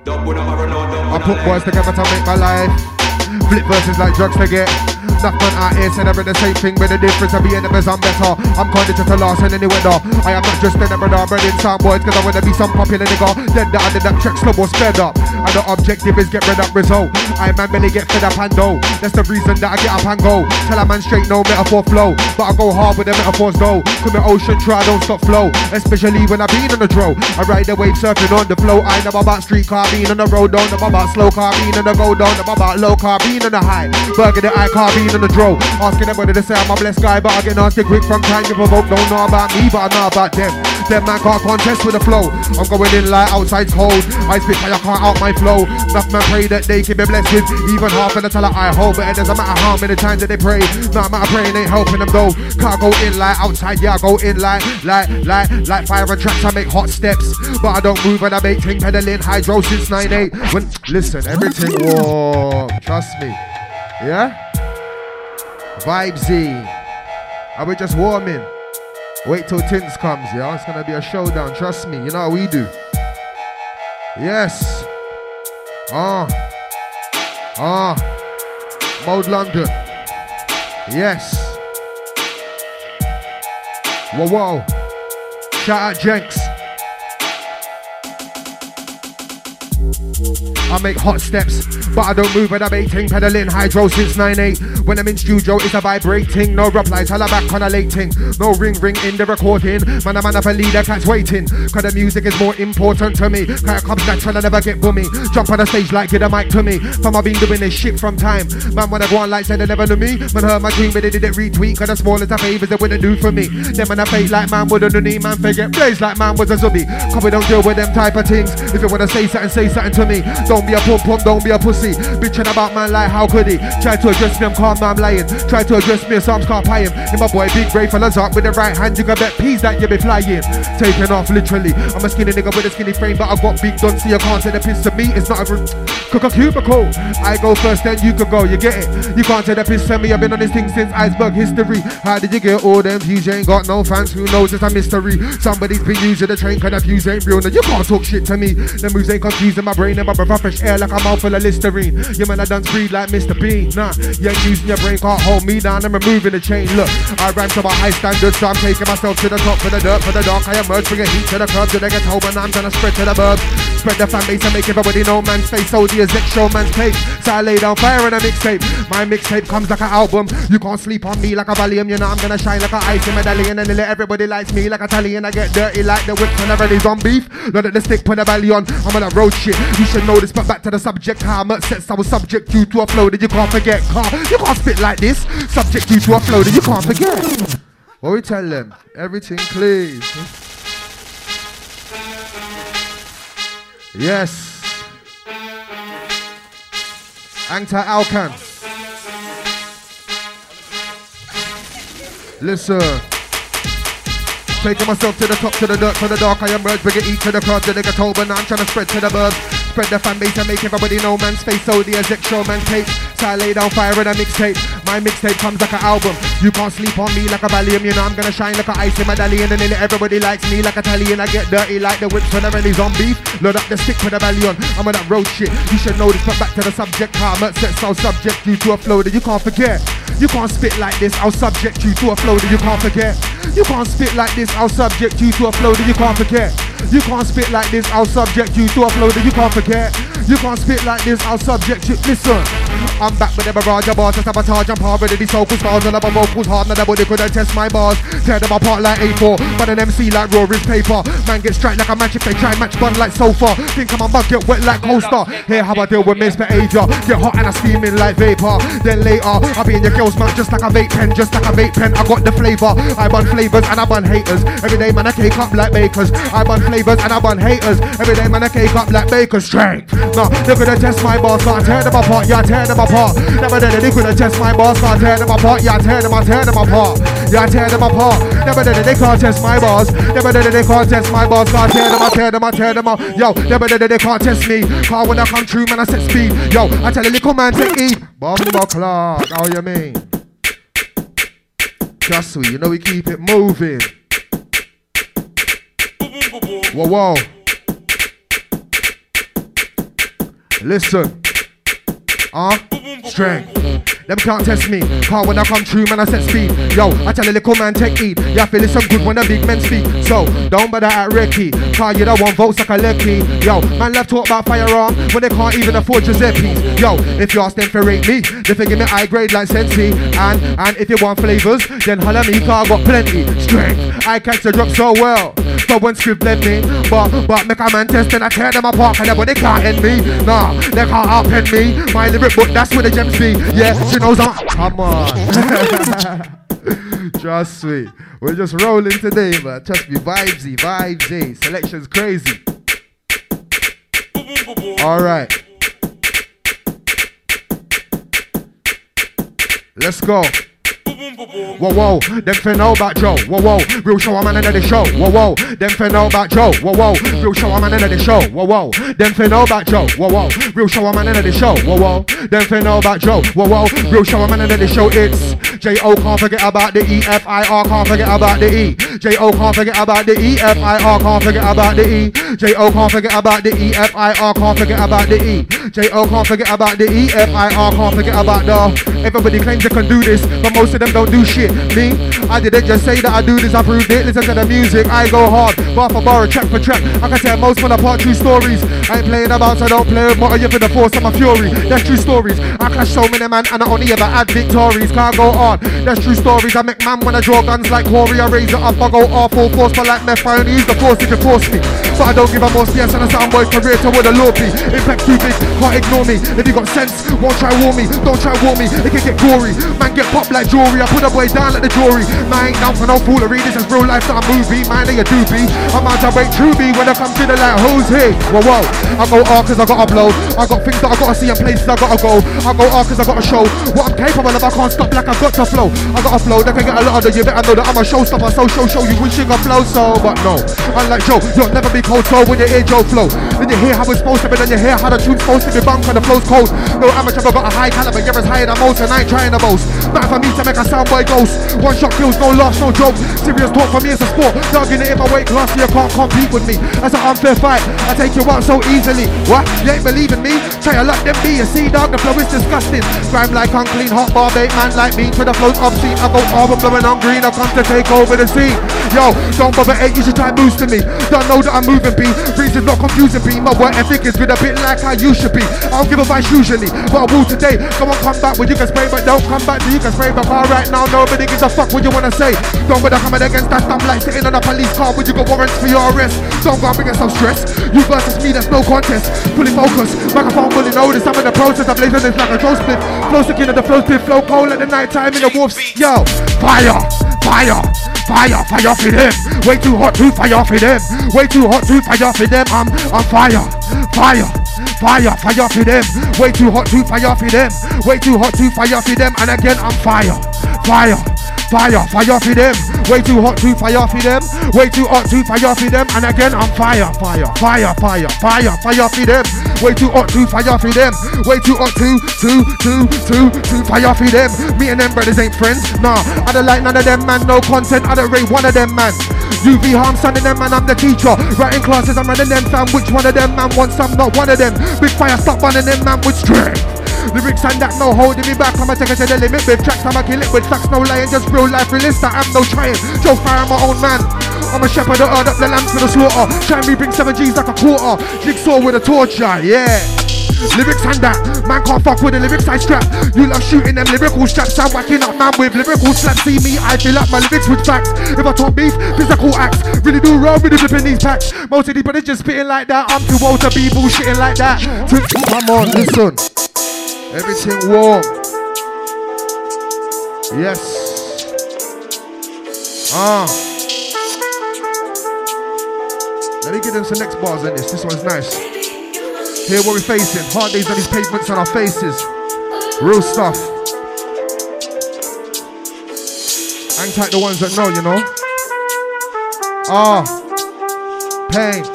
I put boys together to make my life. Flip verses like drugs to get. Knock man out here said every the same thing, but the difference of being the best I'm better. I'm conditioned to last in any weather. I am not just an brother, bred in sound boys, cause I wanna be some popular nigga. Then that I did that track slow or sped up. And the objective is get rid of result. I man belly get fed up and go. That's the reason that I get up and go. Tell a man straight, no metaphor flow. But I go hard with the metaphors though. Come in ocean, try, don't stop flow. Especially when I been on the dro. I ride the wave surfing on the flow. I never about street car being on the road, don't know about slow car being on the go, don't know about low car being on the high. Burger the eye car being on the dro. Asking everybody to say I'm a blessed guy, but I get nasty quick from time you provoke. Don't know about me, but I know about them. Them man can't contest with the flow. I'm going in like outside's cold. I spit fire, can't out my flow. Enough man pray that they can be blessed with even half of the talent I hold. But it doesn't matter how many times that they pray. No matter praying ain't helping them though. Can't go in like outside, yeah, I go in like, like, like, like fire and tracks. I make hot steps, but I don't move when I make ting pedaling hydro since 9-8. When listen, everything warm. Trust me. Yeah? Vibesy. Are we just warming? Wait till Tintz comes, yeah? It's gonna be a showdown, trust me. You know how we do. Yes. Ah. Ah. Mode London. Yes. Whoa, whoa. Shout out Jenks. I make hot steps, But I don't move when a baiting, pedaling hydro since 9-8. When I'm in studio, it's a vibrating. No replies, holla back on a late. No ring ring in the recording. Man, a man of a leader, cat's waiting. Cause the music is more important to me. Cause it comes natural, I never get bummy. Jump on the stage like give the mic to me. From I've been doing this shit from time. Man, when I go on like said they never knew me. Man, heard my dream, but they didn't retweet. Cause the smallest of favors they wouldn't do for me. Them man, I fake like man wouldn't do me. Man, forget blaze like man was a zombie. Cause we don't deal with them type of things. If you wanna say something, say something to me. Don't be a pump pump, don't be a pussy. Bitching about man like how could he? Try to address me, I'm calm, I'm lying. Try to address me, so I'm can't pie him. In my boy, big brave fellas up with the right hand, you can bet peas that you be flying. Taking off literally. I'm a skinny nigga with a skinny frame, but I've got big guns, so you can't take the piss to me. It's not a cook a cubicle. I go first, then you can go, you get it. You can't take the piss to me. I've been on this thing since iceberg history. How did you get all them views? You ain't got no fans, who knows it's a mystery. Somebody's been using the train, cause the views ain't real. No, you can't talk shit to me. The moves ain't confusing my brain, and my breath fresh air like a mouthful of Listerine. You man, I done breed like Mr. Bean. Nah, you ain't using your brain, can't hold me down. I'm removing the chain. Look, I ran to my high standards, so I'm taking myself to the top for the dirt, for the dark. I emerge, bring a heat to the curb, to the get home, and I'm gonna spread to the burbs. Spread the fan base and make everybody know man's face. So the exec show man's tape. So I lay down fire on a mixtape. My mixtape comes like an album. You can't sleep on me like a Valium. You know I'm gonna shine like a icy medallion. And let everybody likes me like Italian. I get dirty like the whips and everybody's on beef. Look at the stick, put the belly on. I'm on a road shit. You should know this, but back to the subject. How much sets I was subject you to a flow that you can't forget. Car, you can't spit like this. Subject you to a flow that you can't forget. What we tell them? Everything please. Yes. Angta Alcan. Listen. Taking myself to the top, to the dirt, to the dark. I emerge, bring it eat to the crowd, the nigga told, but now I'm trying to spread to the birds. Spread the fan base and make everybody know man's face. So the show man tape. So I lay down fire in a mixtape. My mixtape comes like an album. You can't sleep on me like a Valium. You know I'm gonna shine like a ice in medallion. And then everybody likes me like Italian. I get dirty like the whips when the rallies on beef. Load up the stick with a belly on. I'm on that road shit. You should know this, but back to the subject. Much sex I'll subject you to a flow that you can't forget. You can't spit like this, I'll subject you to a flow that you can't forget. You can't spit like this, I'll subject you to a flow that you can't forget. You can't spit like this, I'll subject you to a flow that you can't forget. You can't spit like this, I'll subject you. Listen, I'm back with the barrage of bars, to sabotage and par with the soulful stars. All of my vocals hard, now nobody couldn't test my bars. Tear them apart like A4, but an MC like Rory's paper. Man get straight like a match if they try match bun like sofa. Think I'm a mug, get wet like coaster. Hear how I deal with misbehavior. Get hot and I steaming like vapor. Then later, I'll be in your girl's mouth just like a vape pen, just like a vape pen. I got the flavor. I bun flavors and I bun haters. Every day, man, I cake up like bakers. I bun flavors and I bun haters. Every day, man, I cake up like bakers. Strength. No, they're gonna test my boss, so I tear them apart. Yeah, I tear them apart. Never did they couldn't test my boss, so I tear them apart. Yeah, I tear them, I tear them apart. Yeah, I tear them apart. Never did they can't test my boss. Never did they can't test my boss, so I tear them, I tear them, I tear them up. Yo, never did they can't test me. Car when I come true, man, I set speed. Yo, I tell a little man to eat. Bomba clock, how you mean? Just sweet, you know we keep it moving. Whoa, whoa. Listen. Uh, strength. Them can't test me. Car when I come true, man, I set speed. Yo, I tell a little man take heed. Yeah, feel it's some good when the big men speak. So, don't bother at Ricky. Car you don't want votes like a lucky. Yo, man, love talk about firearm when they can't even afford Giuseppe's. Yo, if you ask them for rate me, they figure me high grade like Sensi. And and if you want flavors, then holla me, car I got plenty. Strength. I catch the drug so well. So when script let me, but but make a man test and I tear them apart and but they can't end me. Nah, they can't upend me. My lyric book, that's where the gems be. Yeah, knows I'm. Come on. Trust me. We're just rolling today, but Trust me, vibesy, vibesy. Selection's crazy. All right. Let's go. Whoa, whoa, them fin know about Joe. Whoa, whoa, real show, I'm in the show. Whoa, whoa, them fin know about Joe. Whoa, whoa, real show, I'm in the show. Whoa, whoa, them fin know about Joe. Whoa, whoa, real show, I'm in the show. Whoa, whoa, them fin know about Joe. Whoa, whoa, real show, I'm in the show. It's J O, can't forget about the E. F I R, can't forget about the E. J O, can't forget about the E. F I R, can't forget about the E. J O, can't forget about the E. F I R, can't forget about the E. J O, can't forget about the E. F I R, can't forget about the. Everybody claims they can do this, but most of them don't don't do shit. Me, I didn't just say that I do this, I proved it. Listen to the music, I go hard. Bar for bar, track for track. I can tell most from the part true stories. I ain't playing about, so don't play with more. You for the force of my fury. That's true stories. I clash so many man, and I only ever add victories. Can't go on. That's true stories. I make man when I draw guns like Corey. I raise it up, I go off full force, but like meth, I only use the force if you force me. But I don't give a more yes, and a soundboy where the law be. Impact too big, can't ignore me. If you got sense, won't try war me. Don't try war me, it can get gory. Man get popped like jewelry. I put a boy down like the jewelry. Man ain't down for no foolery. This is real life, not a movie. Man, they a doobie. I'm out to wait true be when I come to the light. Who's here? Whoa, whoa. I go hard cause I got upload. I got things that I gotta see and places I gotta go. I go hard cause I gotta show what I'm capable of. I can't stop like I got to flow. I gotta flow. They can get a lot of the you better know that I'm a showstopper. So show, show you wish you could flow so, but no. Unlike Joe, you'll never be so when you hear Joe flow. Then you hear how it's supposed to be, then you hear how the tune's supposed to be bunk and the flow's cold. No amateur, but a high caliber, you're as high as most, and I ain't trying to boast. Not for me to make a soundboy ghost. One shot kills, no loss, no joke. Serious talk for me it's a sport. Dogging it in my weight class, you can't compete with me. That's an unfair fight. I take you out so easily. What? You ain't believing me? Try to let them be. You see, dog, the flow is disgusting. Grime like unclean, hot bar bait, man like me. To the flow's obscene. I go over blowing on green. I come to take over the scene. Yo, don't bother, eight, you should try boosting me. Don't know that I'm moving, B. Reasons not confusing, B. My work ethic is with a bit like how you should be. I don't give a vice usually, but I will today. Come on, come back when you can spray, but don't come back till you can spray. But right now, nobody gives a fuck what you wanna say. Don't bother coming against that stuff like sitting on a police car when you got warrants for your arrest. Don't go and bring some stress. You versus me, that's no contest. Fully focused, microphone fully noticed. I'm in the process, I'm blazing this like a throw split. Flow sticking at the flow split, flow cold at the night time in the wolves. Yo, fire, fire. Fire, fire for them. Way too hot to fire for them. Way too hot to fire for them. I'm on fire, fire. Fire, fire for them. Way too hot to fire for them. Way too hot to fire for them. And again, I'm fire, fire, fire, fire for them. Way too hot to fire for them. Way too hot to fire for them. And again, I'm fire, fire, fire, fire, fire, fire for them. Way too hot to fire for them. Way too hot to, to, to, to, to fire for them. Me and them brothers ain't friends. Nah, I don't like none of them, man. No content. I don't rate one of them, man. UV harm, of them, man. I'm the teacher. Writing classes, I'm running them, fam. Which one of them, man, wants some? Not one of them. Big fire, stop running them, man, with strength. Lyrics and that no holding me back. I'ma take it to the limit with tracks. I'ma kill it with facts, no lying, just real life realist. I am no trying. Joe Fire, I'm my own man. I'm a shepherd that earned up the lamb for the slaughter. Shine me bring seven G's like a quarter. Jigsaw with a torture, yeah. Lyrics and that, man can't fuck with the lyrics I strap. You love shooting them lyrical straps. I'm whacking up man with lyrical slaps. See me, I fill up my lyrics with facts. If I talk beef, physical acts. Really do wrong the flipping these packs. Most of these brothers just spitting like that. I'm too old to be bullshitting like that. Come on, listen. Everything warm. Yes. Ah. Let me give them some next bars on this. This one's nice. Here what we're facing. Hard days on these pavements on our faces. Real stuff. Hang tight the ones that know, you know. Ah. Pain.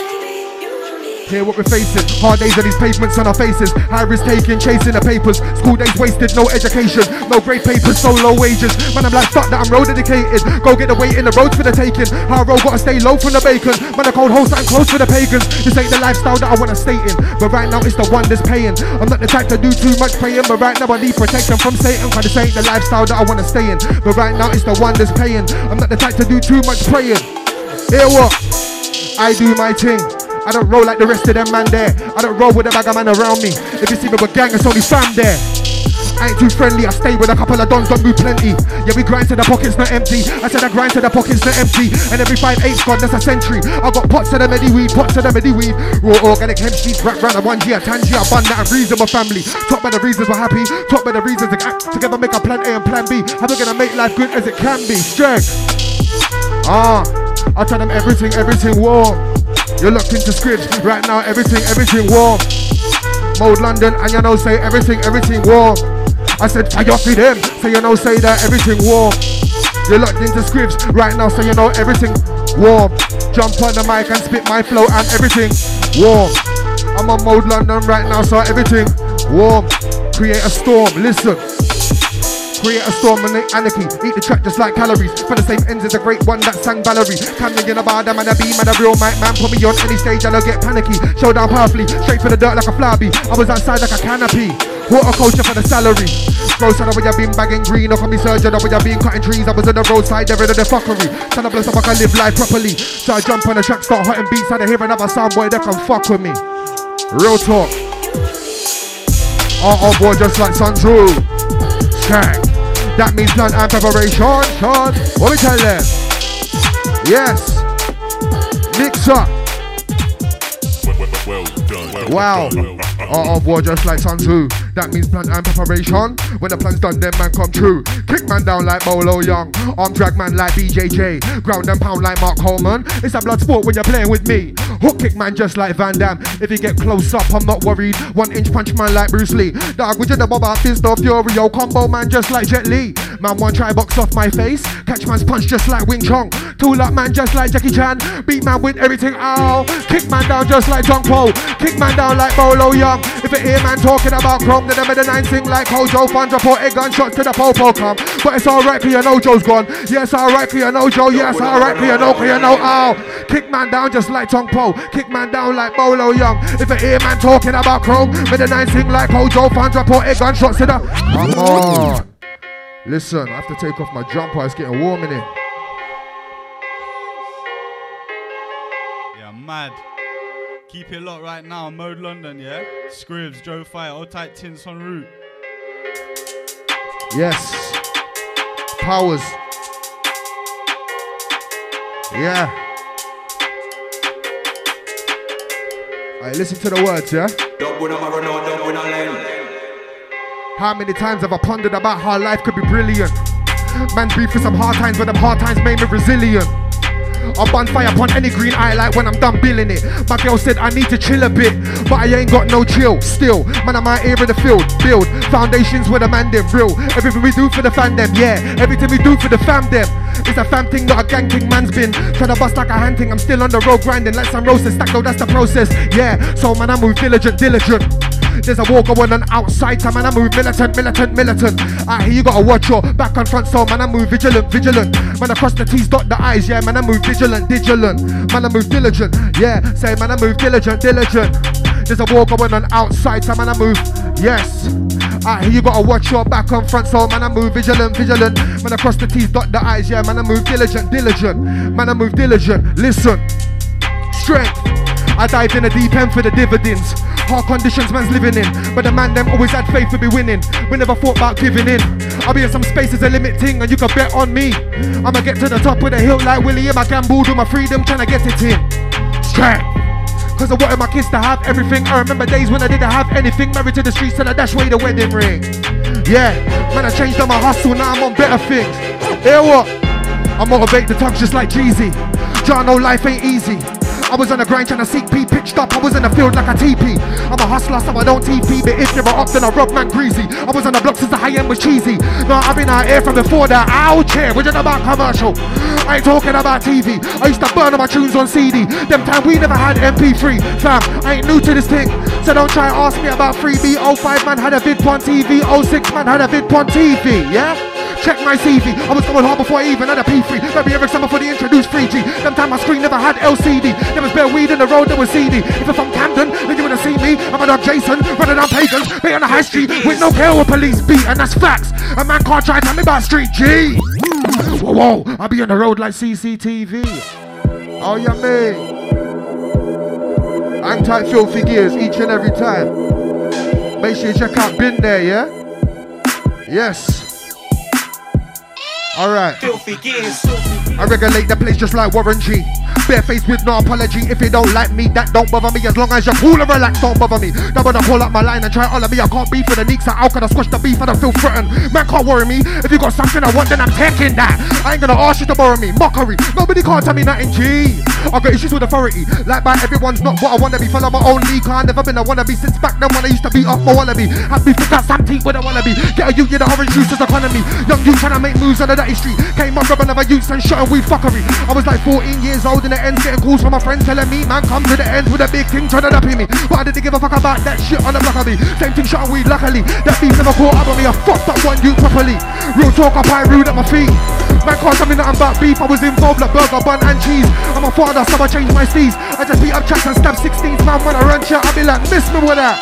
Hear what we're facing. Hard days on these pavements on our faces. High risk taking, chasing the papers. School days wasted, no education. No great papers, so low wages. Man, I'm like, fuck that, I'm road dedicated. Go get the weight in the roads for the taking. High road, gotta stay low from the bacon. Man, a cold hole, something close for the pagans. This ain't the lifestyle that I wanna stay in. But right now, it's the one that's paying. I'm not the type to do too much praying. But right now, I need protection from Satan. Cause this ain't the lifestyle that I wanna stay in. But right now, it's the one that's paying. I'm not the type to do too much praying. Hear what? I do my thing. I don't roll like the rest of them man there. I don't roll with a bag of man around me. If you see me with gang, it's only fam there. I ain't too friendly, I stay with a couple of dons, don't move plenty. Yeah, we grind to the pockets, not empty. I said I grind to the pockets, not empty. And every five eight squad, that's a century. I got pots of the medi weed, pots of the medi weed. Raw organic hemp seeds, wrapped round a one year, Tangier, bun that and reason my family. Talk about the reasons we're happy, talk about the reasons to act together, make a plan A and plan B. How we gonna make life good as it can be? Strength. Ah, I tell them everything, everything warm. You're locked into Scrivs right now, everything, everything warm. Mode London, and you know, say everything, everything warm. I said, fire for them, so you know, say that everything warm. You're locked into Scrivs right now, so you know, everything warm. Jump on the mic and spit my flow, and everything warm. I'm on Mode London right now, so everything warm. Create a storm, listen. Create a storm and anarchy. Eat the track just like calories. For the same ends as a great one that sang Valerie. Camden in a bar, man, a beam, and a real mic man. Put me on any stage and I'll get panicky. Showdown powerfully, straight for the dirt like a flabby. I was outside like a canopy. Water culture for the salary. Gross on where you been bagging green, or can me surgeon, or where you been cutting trees. I was on the roadside, there in the fuckery. Trying to bless up, I can live life properly. So I jump on the track, start hotting beats, I hear another sound boy that can fuck with me. Real talk. Oh, oh boy, just like Sun Tzu. Skank. That means none and preparation. Sean, what we tell them? Yes. Mix up. Well done. Wow. Oh, oh boy, just like Sun Tzu. That means plan and preparation. When the plan's done, then man come true. Kick man down like Bolo Yeung. Arm drag man like BJJ. Ground and pound like Mark Coleman. It's a blood sport when you're playing with me. Hook kick man just like Van Damme. If you get close up, I'm not worried. One inch punch man like Bruce Lee. Dog, with the bob out fist of Fury. Yo, combo man just like Jet Li. Man, one try box off my face. Catch man's punch just like Wing Chun. Tool up man just like Jackie Chan. Beat man with everything. Ow. Kick man down just like Tong Po. Kick man down like Bolo Yeung. If you hear man talking about chrome, then I them the nine sing like Hojo. Fans report a gunshot to the popo come. But it's alright, cause you know Joe's gone. Yes, alright, cause you know Joe. Yes, alright, cause you know, cause you know. Ow. Kick man down just like Tong Po. Kick man down like Bolo Yeung. If you hear man talking about chrome, with the nine sing like Hojo. Fans report a gunshot to the. Come on. Listen, I have to take off my jumper. It's getting warm in here. Yeah, mad. Keep it locked right now, Mode London, yeah? Scrivs, Joe Fire, all tight Tintz on route. Yes. Powers. Yeah. Alright, listen to the words, yeah? How many times have I pondered about how life could be brilliant? Man's beef for some hard times, but them hard times made me resilient. I'll bonfire upon any green eye like when I'm done billing it. My girl said I need to chill a bit, but I ain't got no chill. Still, man, I'm out here in the field. Build foundations with a man them real. Everything we do for the fan them, yeah. Everything we do for the fam them. It's a fam thing, not a gang thing. Man's been trying to bust like a hand thing. I'm still on the road grinding like some roses. Stack though, that's the process. Yeah, so man, I move diligent, diligent. There's a going on outside, time, man. I move militant, militant, militant. I hear you gotta watch your back and front, so man, I move vigilant, vigilant. Man, across the T's, dot the I's, yeah, man, I move vigilant, vigilant. Man, I move diligent, yeah. Say, man, I move diligent, diligent. There's a war going on outside, time, man, I move, yes. I hear you gotta watch your back and front, so man, I move vigilant, vigilant. Man, across the T's, dot the I's, yeah, man, I move diligent, diligent. Man, I move diligent. Listen, strength. I dive in the deep end for the dividends. Hard conditions man's living in, but the man them always had faith to be winning. We never thought about giving in. I'll be in some spaces a limit thing, and you can bet on me. I'ma get to the top of the hill like Willie in my gamble, do my freedom, trying to get it in. Strength. Cause I wanted my kids to have everything. I remember days when I didn't have anything. Married to the streets and I dash away the wedding ring. Yeah, man, I changed on my hustle, now I'm on better things. Hear what? I motivate the tongues just like Jeezy. John, no life ain't easy. I was on the grind trying to seek P, pitched up. I was in the field like a TP. I'm a hustler, so I don't TP. But if you're up, then I rob man greasy. I was on the block since the high end was cheesy. No, I've been out here from before that. Ouch, here, we're just about commercial. I ain't talking about TV. I used to burn all my tunes on CD. Them time we never had MP3. Fam, I ain't new to this thing. So don't try and ask me about 3B. 05 man had a vid on TV. 06 man had a vid on TV. Yeah? Check my CV. I was going hard before I even had a P3. Maybe every summer before they introduced 3G. Them time my screen never had LCD. There was bare weed in the road that was CD. If you're from Camden, then you wanna see me. I'm a dog Jason, running down pagans, be on the high street with no care what police beat, and that's facts. A man can't try to tell me about street G. Whoa, whoa, I be on the road like CCTV. Oh, yeah, me. Hang tight, filthy gears each and every time. Make sure you check out Bin there, yeah? Yes. Alright. Filthy gears. I regulate the place just like Warren G. Barefaced with no apology. If you don't like me, that don't bother me. As long as you're cool and relaxed, don't bother me. Don't wanna pull up my line and try all of me. I can't beef for the neeks. So how can I squash the beef? I don't feel threatened. Man can't worry me. If you got something I want, then I'm taking that. I ain't gonna ask you to borrow me. Mockery. Nobody can't tell me nothing, G. I got issues with authority. Like by everyone's not what I wanna be. Follow my own league. I never been a wannabe since back then when I used to be off my wallaby. Me forgot some teeth with a wallaby. Get a you, the orange juice economy. Young you trying to make moves on the street. Came up robbing other youths and shot weed fuckery. I was like 14 years old in the ends, getting calls from my friends telling me, man, come to the ends with a big thing trying to dap me. But I didn't give a fuck about that shit on the block of me. Same thing, shot weed, luckily. That beef never caught up on me. I fucked up one you properly. Real talk, I rude at my feet. Man can't tell me nothing about beef. I was involved like burger, bun, and cheese. I'm a father, so I changed my steez. I just beat up tracks and stab 16s. Man, when I run shit, I be like, miss me with that.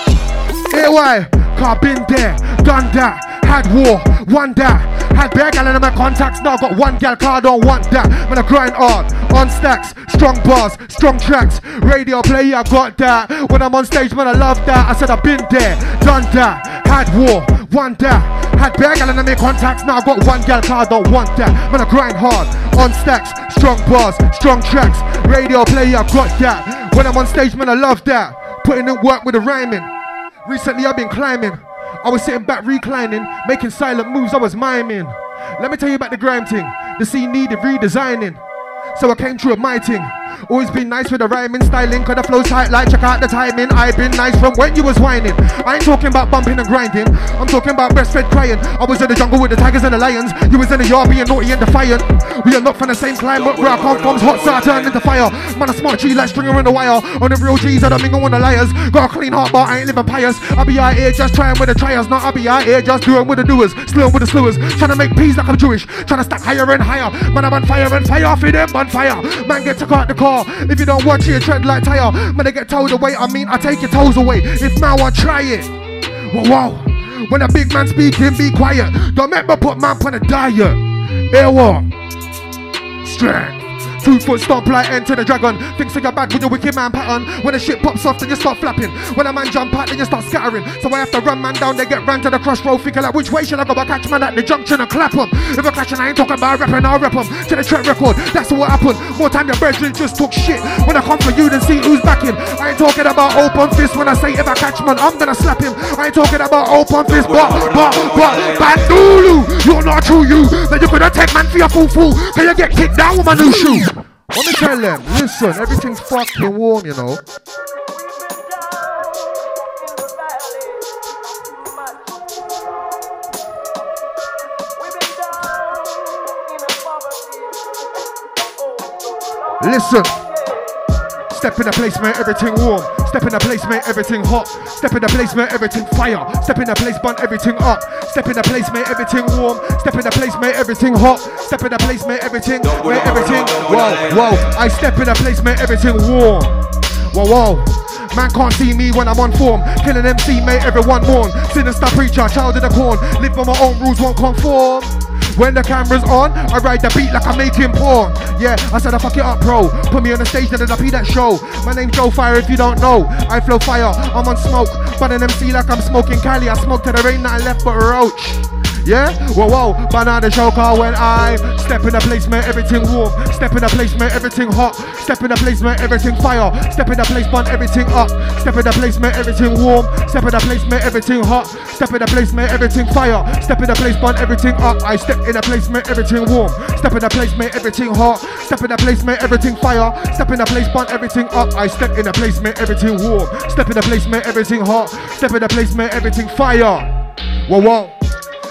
Here why? Car been there, done that. Had war, won that. Had bare gal in my contacts, now got one gal car, don't want that. Man, I grind hard, on stacks, strong bars, strong tracks. Radio play, I got that. When I'm on stage, man, I love that. I said I've been there, done that. Had war, won that. Had bare gal in my contacts, now I got one gal car, don't want that. Man, I grind hard, on stacks, strong bars, strong tracks. Radio play, I got that. When I'm on stage, man, I love that. Putting in work with the rhyming. Recently I've been climbing. I was sitting back reclining, making silent moves, I was miming. Let me tell you about the grime thing. The scene needed redesigning. So I came through with my thing. Always been nice with the rhyming, styling, cause the flow tight like check out the timing. I've been nice from when you was whining. I ain't talking about bumping and grinding. I'm talking about breastfed crying. I was in the jungle with the tigers and the lions. You was in the yard being naughty and defiant. We are not from the same climate where I come from's hot, so I turn into fire. Man, a smart G like stringer in the wire. On the real G's, I don't mingle with the liars. Got a clean heart, but I ain't living pious. I be out here just trying with the triers. Not I be out here just doing with the doers. Slewing with the slewers. Trying to make peace like I'm Jewish. Trying to stack higher and higher. Man, I'm on fire and fire for them on fire. Man, get took out the car. If you don't watch it, you tread like tire. Man, they get told away. I mean, I take your toes away. If now I try it. Whoa, whoa. When a big man speaking, be quiet. Don't make me put man on a diet. Here what? Strength. Two foot stomp like enter the dragon. Thinks you're bad with your wicked man pattern. When the shit pops off, then you start flapping. When a man jump out, then you start scattering. So I have to run man down, they get ran to the crossroad. Thinking like, which way should I go? I catch man at the junction and clap him. If I catch 'em, I ain't talking about rapping, I'll rap 'em. To the track record, that's what happened. More time your brethren just talk shit. When I come for you, then see who's backing. I ain't talking about open fist. When I say if I catch man, I'm gonna slap him. I ain't talking about open fist, but, but, but, Bandulu, you're not true, you. Then you gonna take man for your fool fool. Can you get kicked down with my new shoe? Let me tell them, listen, everything's fucking warm, you know. Listen. Step in the place, man, everything warm. Step in the place, man, everything hot. Step in the place, man, everything fire. Step in the place, burn everything up. Step in the place, man, everything warm. Step in the place, man, everything hot. Step in the place, man, everything, man, everything. Whoa, whoa. I step in the place, man, everything warm. Whoa, whoa. Man can't see me when I'm on form. Killing MC, mate, everyone mourn. Sinister preacher, child of the corn. Live by my own rules, won't conform. When the camera's on, I ride the beat like I'm making porn. Yeah, I said I fuck it up, bro. Put me on the stage, then I be that show. My name's Joe Fire if you don't know. I flow fire, I'm on smoke. But an MC like I'm smoking Cali. I smoke till there ain't nothing left but a roach. Yeah? Whoa, whoa, banana choker when I step in the place, man, everything warm. Step in the place, man, everything hot. Step in the place, man, everything fire. Step in the place, burn everything up. Step in the place, man, everything warm. Step in the place, man, everything hot. Step in the place, man, everything fire. Step in the place, burn everything up. I step in the place, man, everything warm. Step in the place, man, everything hot. Step in the place, man, everything fire. Step in the place, burn everything up. I step in the place, man, everything warm. Step in the place, man, everything hot. Step in the place, man, everything fire. Whoa, whoa.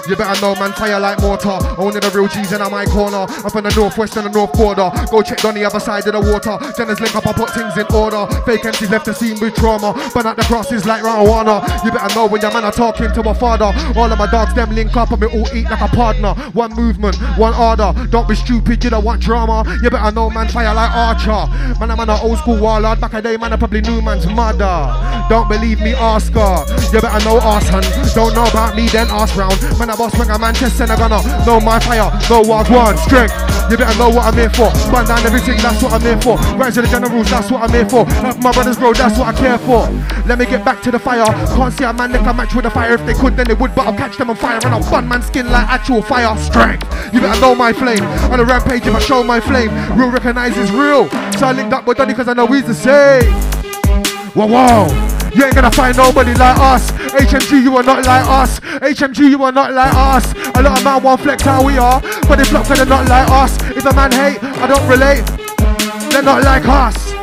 You better know, man, fire like mortar. Only the real G's in my corner. Up in the northwest and the north border. Go check on the other side of the water. Jenners link up, I put things in order. Fake MCs left the scene with trauma. Burn out the crosses like marijuana. You better know when your man are talking to my father. All of my dogs, them link up and we all eat like a partner. One movement, one order. Don't be stupid, you don't want drama. You better know, man, fire like Archer. Man, I'm an old school warlord. Back a day, man, I probably knew man's mother. Don't believe me, ask her. You better know arson. Don't know about me, then ask round. Man, I boss swing a Manchester and I gonna know my fire, know what one strength. You better know what I'm here for. Burn down everything, that's what I'm here for. Rise to the generals, that's what I'm here for. Help my brothers grow, that's what I care for. Let me get back to the fire. Can't see a man that can match with the fire. If they could, then they would, but I'll catch them on fire and I'll burn man's skin like actual fire strength. You better know my flame. On a rampage, if I show my flame, real recognize it's real. So I linked up with Donny because I know he's the same. Whoa, whoa. You ain't gonna find nobody like us. HMG, you are not like us. HMG, you are not like us. A lot of man want flex how we are, but they flop cause they're not like us. If a man hate, I don't relate. They're not like us.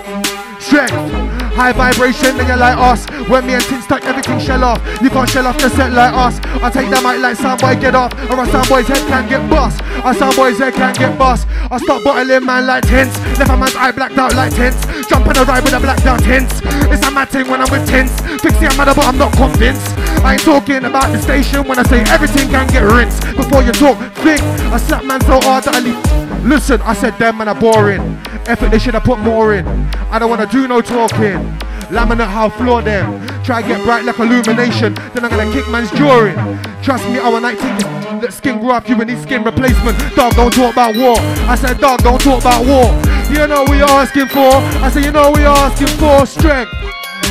Strength. High vibration, then you're like us. When me and Tin stuck, everything shell off. You can't shell off the set like us. I take the mic like soundboy, get off. Or a soundboy's head can get bust. A soundboy's head can't get bust. I start bottling man like tents. Left a man's eye blacked out like tents. Jump on a ride with a blacked out tents. It's a mad thing when I'm with Tintz. Fixie, I'm mad, but I'm not convinced. I ain't talking about the station when I say everything can get rinsed. Before you talk, think. I slap man so hard that I leave. Listen, I said them man are boring. Effort they should have put more in. I don't wanna do no talking. Laminate how floor them. Try get bright like illumination. Then I'm gonna kick man's jaw in. Trust me, our 19 let skin grow up, you and need skin replacement. Dog, don't talk about war. I said, dog, don't talk about war. You know we are asking for. I said, you know we are asking for strength.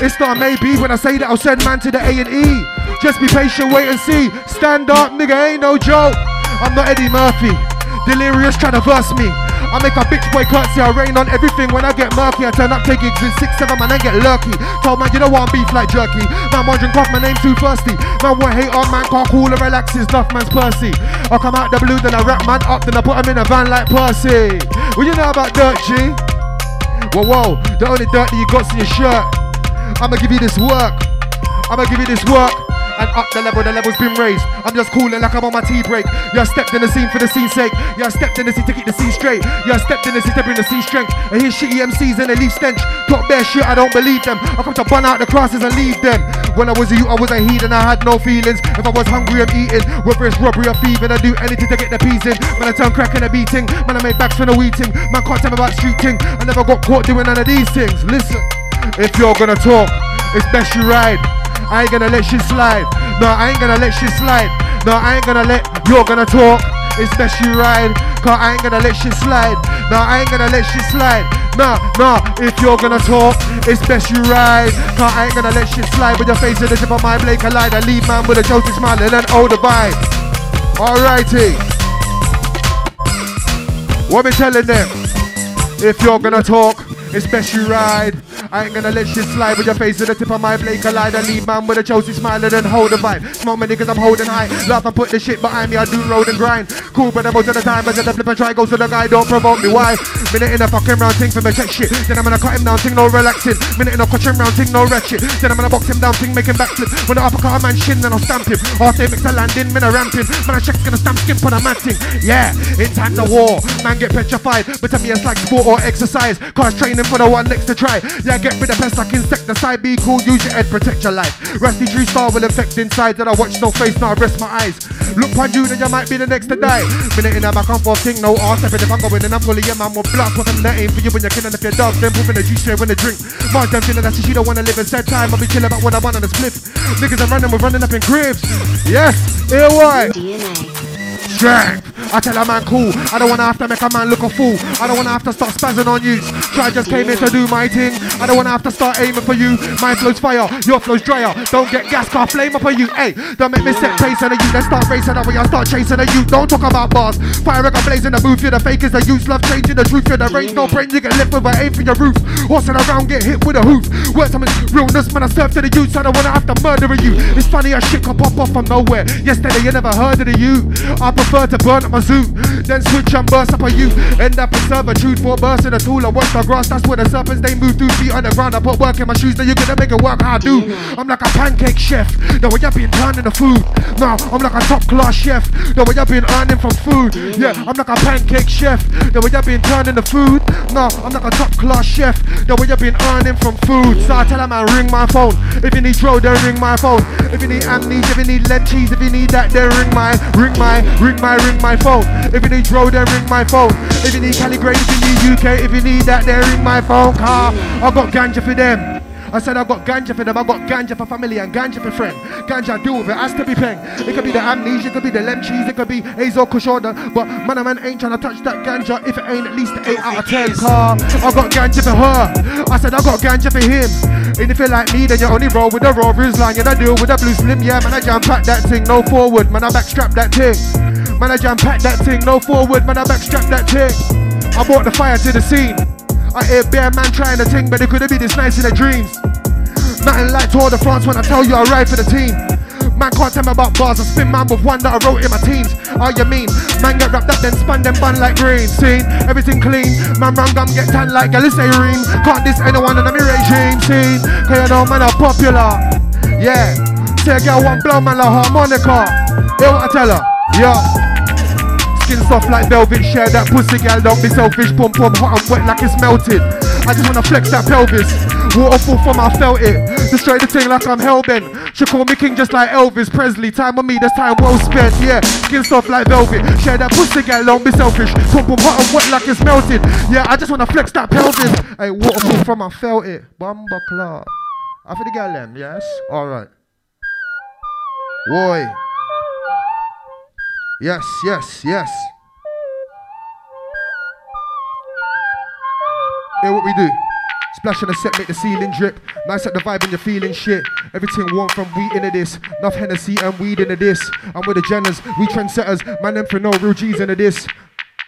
It's not maybe when I say that I'll send man to the A and E. Just be patient, wait and see. Stand up, nigga, ain't no joke. I'm not Eddie Murphy. Delirious trying to verse me. I make a bitch boy curtsy, I rain on everything when I get murky. I turn up, take gigs with six, seven, man, I get lurky. Told man, you don't want beef like jerky. Man, wondering off, my name too thirsty. Man, want hate on man, can't cool and relax, his enough man's Percy. I come out the blue, then I rap man up, then I put him in a van like Percy. What you know about Dirt G? Whoa, whoa, the only dirt that you got's in your shirt. I'ma give you this work. I'ma give you this work. And up the level, the level's been raised. I'm just cooling like I'm on my tea break. Yeah, I stepped in the scene for the scene's sake. Yeah, I stepped in the scene to keep the scene straight. Yeah, I stepped in the scene to bring the scene strength. And here's shitty MCs and they leave stench. Talk bare shit, I don't believe them. I come to burn out the crosses and leave them. When I was a youth, I was a heathen, I had no feelings. If I was hungry, I'm eating. Whether it's robbery or thieving, I do anything to get the peas in. Man, I turn crack and a beating. Man, I made backs from the weeting. Man, can't tell me about street king. I never got caught doing none of these things. Listen, if you're gonna talk, it's best you ride. I ain't gonna let shit slide. No, I ain't gonna let shit slide. No, I ain't gonna let you're gonna talk. It's best you ride. Cause I ain't gonna let shit slide. No, I ain't gonna let shit slide. No, no, if you're gonna talk, it's best you ride. Cause I ain't gonna let shit slide with your face at the tip of my blade collide. I leave man with a toasty smile and an older vibe. Alrighty. What me telling them? If you're gonna talk, it's best you ride. I ain't gonna let shit slide with your face at the tip of my blade collide. I leave man with a Chelsea smile and then hold the vibe. Smoke my niggas, I'm holding high. Laugh and put the shit behind me, I do road and grind. Cool, but most of the time, I just flip and try. Go to the guy, don't provoke me. Why? Minute in a fucking round thing for me check shit. Then I'm gonna cut him down, thing no relaxing. Minute in a cutting round thing, no wretched. Then I'm gonna box him down, thing making backflip. When the uppercut a man shin, then I'll stamp him. After he makes a landing, man, I ramp him. Man, I check's gonna stamp skin a man thing. Yeah, it's time to war. Man, get petrified. But to me, it's like sport or exercise. Cause training for the one next to try. Yeah, get rid of pests like insecticide. Be cool, use your head, protect your life. Rusty tree star will infect inside. That I watch no face, now I rest my eyes. Look on you, then you might be the next to die. Minute in a back and forth thing, no arse. If I'm going and I'm fully, yeah, man, will blast. What I'm not aim for you when you're killing if you're dog. Then moving the juice, when the drink. Mark them feeling that she don't wanna live in sad time. I'll be chilling about what I want on the split. Niggas are running, we're running up in cribs. Yes, here why. Strength. I tell a man cool. I don't wanna have to make a man look a fool. I don't wanna have to start spazzing on you. Try just came here to do my thing. I don't wanna have to start aiming for you. My flow's fire, your flow's drier. Don't get gas car flame up on you. Hey, don't make me set pace on you. Then start racing when you start chasing a you. Don't talk about bars. Fire got blaze in the booth. You're the fakers, the youth love changing the truth. You're the range, no brain. You get left with an aim for your roof. Horsing around, get hit with a hoof. Words some realness, man. I serve to the youth. I don't wanna have to murder you. It's funny as shit can pop off from nowhere. Yesterday you never heard of the you. I prefer to burn up my zoo. Then switch and burst up a you. End up in servitude for bursting a tool. I watch the grass, that's where the serpents they move through feet on the ground. I put work in my shoes, then you're gonna make it work how I do. I'm like a pancake chef, the way I've been turning the food. No, I'm like a top class chef, the way I've been earning from food. Yeah, I'm like a pancake chef, the way I've been turning the food. No, I'm like a top class chef, the way I've been earning from food. So I tell a man, ring my phone. If you need dro, then ring my phone. If you need amnesia, if you need lead cheese, if you need that, then ring my, ring my, ring my, ring my phone. If you need dro, then ring my phone. If you need Cali grade, if you need UK, if you need that, then ring my phone. Car, I got ganja for them. I said I got ganja for them, I got ganja for family and ganja for friend. Ganja I deal with it, has to be peng. It could be the amnesia, it could be the lem cheese, it could be Azo Kushona. But man, a man ain't trying to touch that ganja if it ain't at least 8 out of 10. Car, I got ganja for her. I said I got ganja for him. And if you like me, then you only roll with the rovers line. You don't deal with the blue slim, yeah, man, I jam pack that thing, no forward, man, I backstrap that thing. Man, I jam pack that thing, no forward, man, I backstrap that thing. I brought the fire to the scene. I hear bear man trying to ting, but it couldn't be this nice in the dreams. Nothing like Tour de France when I tell you I ride for the team. Man can't tell me about bars. I spin man with one that I wrote in my teens. Oh, you mean? Man get wrapped up, then spun them bun like green. Seen everything clean. Man run gum get tan like glycerine. Can't diss anyone in the regime. Seen? Cause you know man are popular. Yeah. Say a girl want blow man like harmonica. Hear what I tell her? Yeah. Skin soft like velvet, share that pussy, girl. Don't be selfish, pump pump hot and wet like it's melted. I just wanna flex that pelvis. Waterfall from I felt it. Destroy the thing like I'm hellbent. She call me king just like Elvis Presley. Time on me, that's time well spent. Yeah, skin soft like velvet. Share that pussy, girl. Don't be selfish. Pump pump hot and wet like it's melted. Yeah, I just wanna flex that pelvis. Hey, waterfall from I felt it. Bumba clock. After the girl them, yes? Alright. Boy. Yes, yes, yes. Hear what we do. Splash on the set, make the ceiling drip. Nice at the vibe and you're feeling shit. Everything warm from wheat into this. Enough Hennessy and weed into this. I'm with the Jenners, we trendsetters. Man, them for no real G's into this.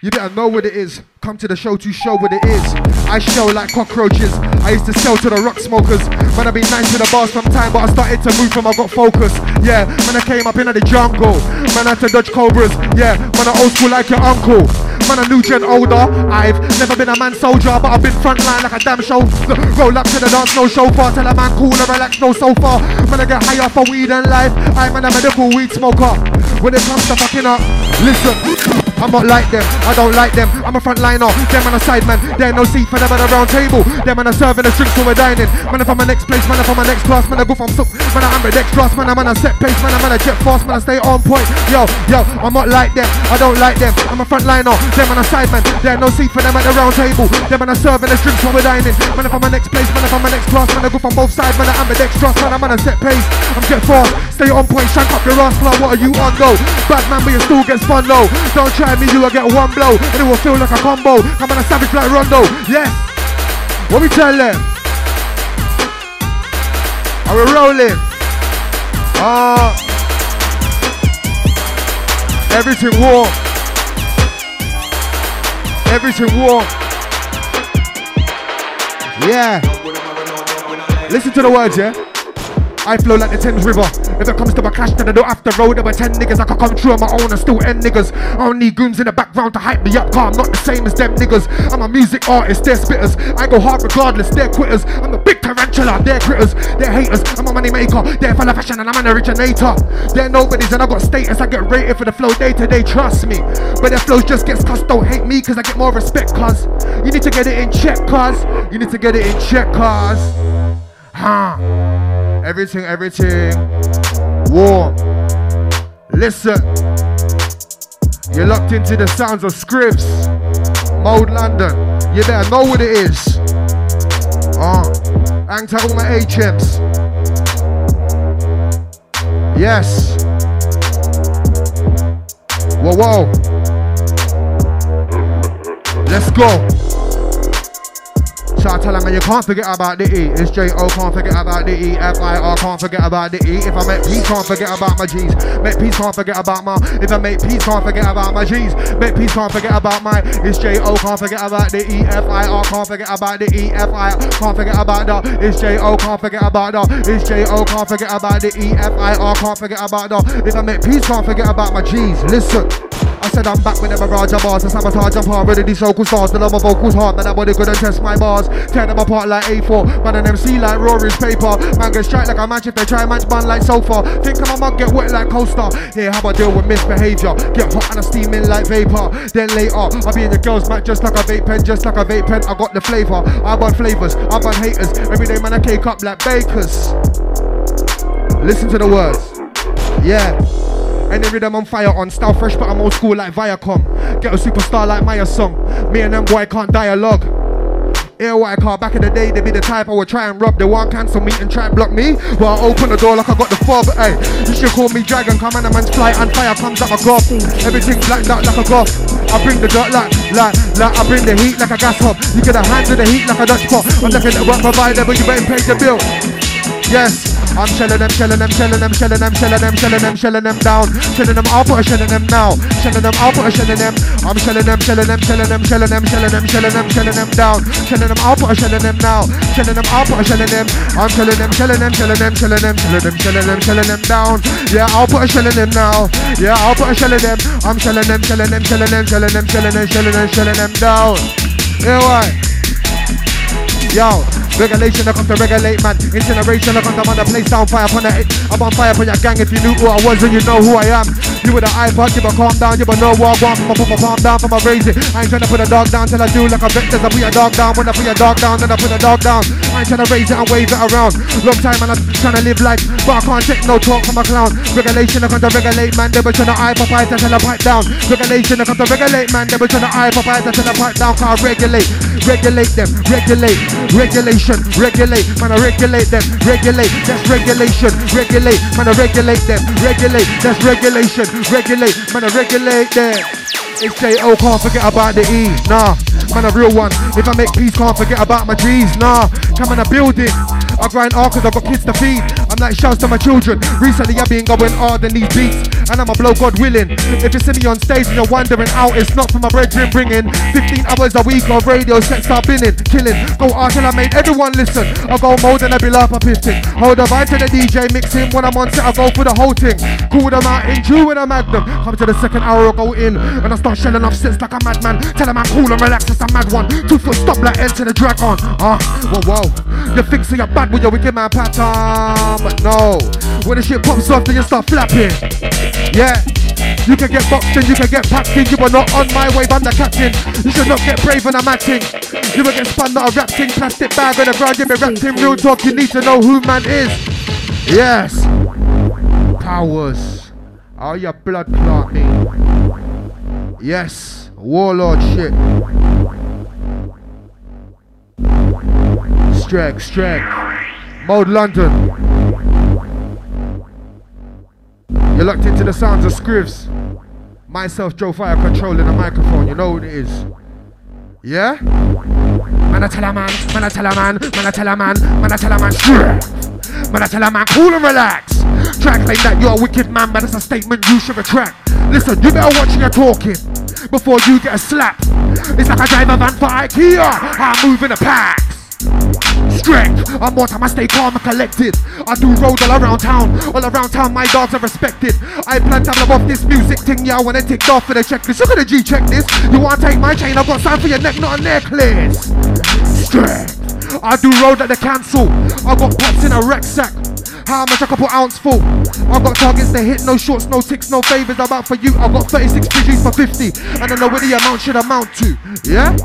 You better know what it is. Come to the show to show what it is. I show like cockroaches. I used to sell to the rock smokers. Man, I been nice to the bars from time, but I started to move from I got focus. Yeah, man, I came up in the jungle. Man, I had to dodge cobras. Yeah, man, I old school like your uncle. Man, a new gen older. I've never been a man soldier, but I've been frontline like a damn show. Roll up to the dance, no chauffeur. Tell a man cool and relax, no sofa. Man, I get higher for weed and life. I'm a medical weed smoker. When it comes to fucking up, listen. I'm not like them, I don't like them. I'm a frontliner, them on a side man. There no seat for them at a round table. Them on a serving the drinks when we're dining. Man, if I'm a next place, man, if I'm a next class, man, I go from soup. Man, I'm a next class, man, I'm on a set pace, man, I'm on a jet fast, man, I stay on point. Yo, yo, I'm not like them, I don't like them. I'm a frontliner, them on a side man. There no seat for them at the round table. Them on a serving the drinks when we're dining. Man, if I'm a next place, man, if I'm a next class, man, I go from both sides, man, I'm a next class, man, I'm on a set pace. I'm jet fast, stay on point, shank up your ass, club. What are you on though? Bad man, but you still get fun though. Don't try me, you will get one blow, and it will feel like a combo. I'm on a savage like Rondo, yes. What we tell them? Are we rolling? Ah, everything warm. Everything warm. Yeah. Listen to the words, yeah. I flow like the Thames River. If it comes to my cash, then I don't have to roll. There were 10 niggas I could come through on my own and still end niggas. I don't need goons in the background to hype me up, car. I'm not the same as them niggas. I'm a music artist, they're spitters. I go hard regardless, they're quitters. I'm a big tarantula, they're critters. They're haters, I'm a money maker. They're full of fashion and I'm an originator. They're nobodies and I got status. I get rated for the flow day to day, trust me. But their flows just gets cussed. Don't hate me, cause I get more respect, cuz. You need to get it in check, cuz. You need to get it in check, cuz. Huh. Everything, everything. Warm. Listen. You're locked into the sounds of Scrivs. Mode London. You better know what it is. Uh. Hang to all my HMs. Yes. Whoa, whoa. Let's go. Shout out you can't forget about the E. It's J-O, can't forget about the E. F-I-R, can't forget about the E. If I make peace, can't forget about my G's. Make peace, can't forget about my. If I make peace, can't forget about my G's. Make peace, can't forget about my. It's J-O, can't forget about the E. F-I-R, can't forget about the E. F-I-R, can't forget about the. It's J-O, can't forget about the. It's J-O, can't forget about the E. F-I-R, can't forget about the. If I make peace, can't forget about my G's. Listen. I said I'm back with the barrage of bars, I sabotage and par, ready these vocal stars, the love my vocals hard, man, nobody couldn't test my bars, tear them apart like A4, man and MC like Rory's paper, man get strike like a match if they try match man like sofa, think I'm a mug get wet like coaster, here how I deal with misbehavior, get hot and I'm steaming like vapor, then later, I'll be in the girls mat just like a vape pen, just like a vape pen, I got the flavor, I burn flavors, I burn haters, every day man I cake up like bakers, listen to the words, yeah. Any rhythm on fire on style fresh, but I'm old school like Viacom. Get a superstar like Maya song. Me and them boy can't dialogue. Air white car back in the day, they be the type I would try and rob. They want cancel me and try and block me. Well, I open the door like I got the fob. Hey, you should call me dragon. Come on, a man's fly and fire comes out my golf. Everything blacked out like a golf. I bring the dirt like, like, like I bring the heat like a gas hop. You get a hand to the heat like a Dutch pot. I'm looking at work provider, but you better pay the bill. Yes, I'm shelling them, shelling them, shelling them, shelling them, shelling them, shelling them, shelling them down. Shelling them, I'll put a shell in them now. Shelling them, I'll put a shell in them. I'm shelling them, shelling them, shelling them, shelling them, shelling them, shelling them, shelling them down. Shelling them, I'll put a shell in them now. Shelling them, I'll put a shell in them. I'm shelling them, shelling them, shelling them, shelling them, shelling them, shelling them, shelling them down. Yeah, I'll put a shell in them now. Yeah, I'll put a shell in them. I'm shelling them, shelling them, shelling them, shelling them, shelling them, shelling them, shelling them down. Yeah, why? Yo, regulation, I come to regulate, man. Incineration, I come to man, the place down fire upon it. I'm on fire for your gang. If you knew who I was, then you know who I am. You with the iPod, you but calm down, you but know what I want. I'ma put my palm down my raise it. I ain't trying to put a dog down till I do like a vectors. I put your dog down when I put your dog down, then I put a dog down. I ain't trying to raise it and wave it around. Long time, man, I'm trying to live life, but I can't take no talk from a clown. Regulation, I come to regulate, man. They were trying to eye for fight until I pipe down. Regulation, I come to regulate, man. They were trying to eye for fight until I pipe down. Can't regulate, regulate them, regulate, regulation, regulate, man. I regulate them, regulate. That's regulation, regulate, man. I regulate them, regulate. That's regulation, regulate, man. I regulate them. It's J.O. Can't forget about the E. Nah, man, a real one. If I make peace, can't forget about my G's. Nah, come on, I build it. I grind hard cause I've got kids to feed. I'm like shouts to my children. Recently I've been going hard in these beats. And I'ma blow God willing. If you see me on stage and you're wondering out, it's not for my brethren bringing 15 hours a week of radio sets start binning, killing. Go hard till I made everyone listen. I go mode and I be laugh pisting. Hold the vibe to the DJ mixing. When I'm on set, I go for the whole thing. Cool them out in with a magnum. Come to the second hour, I go in. And I start shelling off sets like a madman. Tell a man cool and relax, it's a mad one. Two foot stop like enter the dragon. Ah, whoa, whoa. You think so you're bad with your wicked man pattern, but no. When the shit pops off, then you start flapping. Yeah. You can get boxed in, you can get packed in. You are not on my wave, I'm the captain. You should not get brave when I'm acting. You will get spun, not a rap thing. Plastic bag on the ground, you be wrapped in real talk. You need to know who man is. Yes. Powers. Oh, your blood clot me. Yes. Warlord shit. Strag, Strag. Mode London. You're locked into the sounds of Scrivs. Myself, Joe Fire, controlling the microphone. You know what it is. Yeah? Man, I tell a man, man, I tell a man, man, I tell a man, man, I tell a man. Man, I tell a man, cool and relax. Try claim that you're a wicked man, but it's a statement you should retract. Listen, you better watch your talking before you get a slap. It's like I drive a van for IKEA. I'm moving the packs. Strength, I'm more time I stay calm and collected. I do road all around town, all around town my dogs are respected. I plan to have off this music thing, yeah, when I ticked off for the checklist. Look at the G checklist. You wanna take my chain? I've got sign for your neck, not a necklace. Strength, I do road at the council. I got pots in a rucksack. How much a couple ounce full? I've got targets to hit, no shorts, no ticks, no favors. I'm out for you. I've got 36 PGs for 50, and I know where the amount should amount to. Yeah?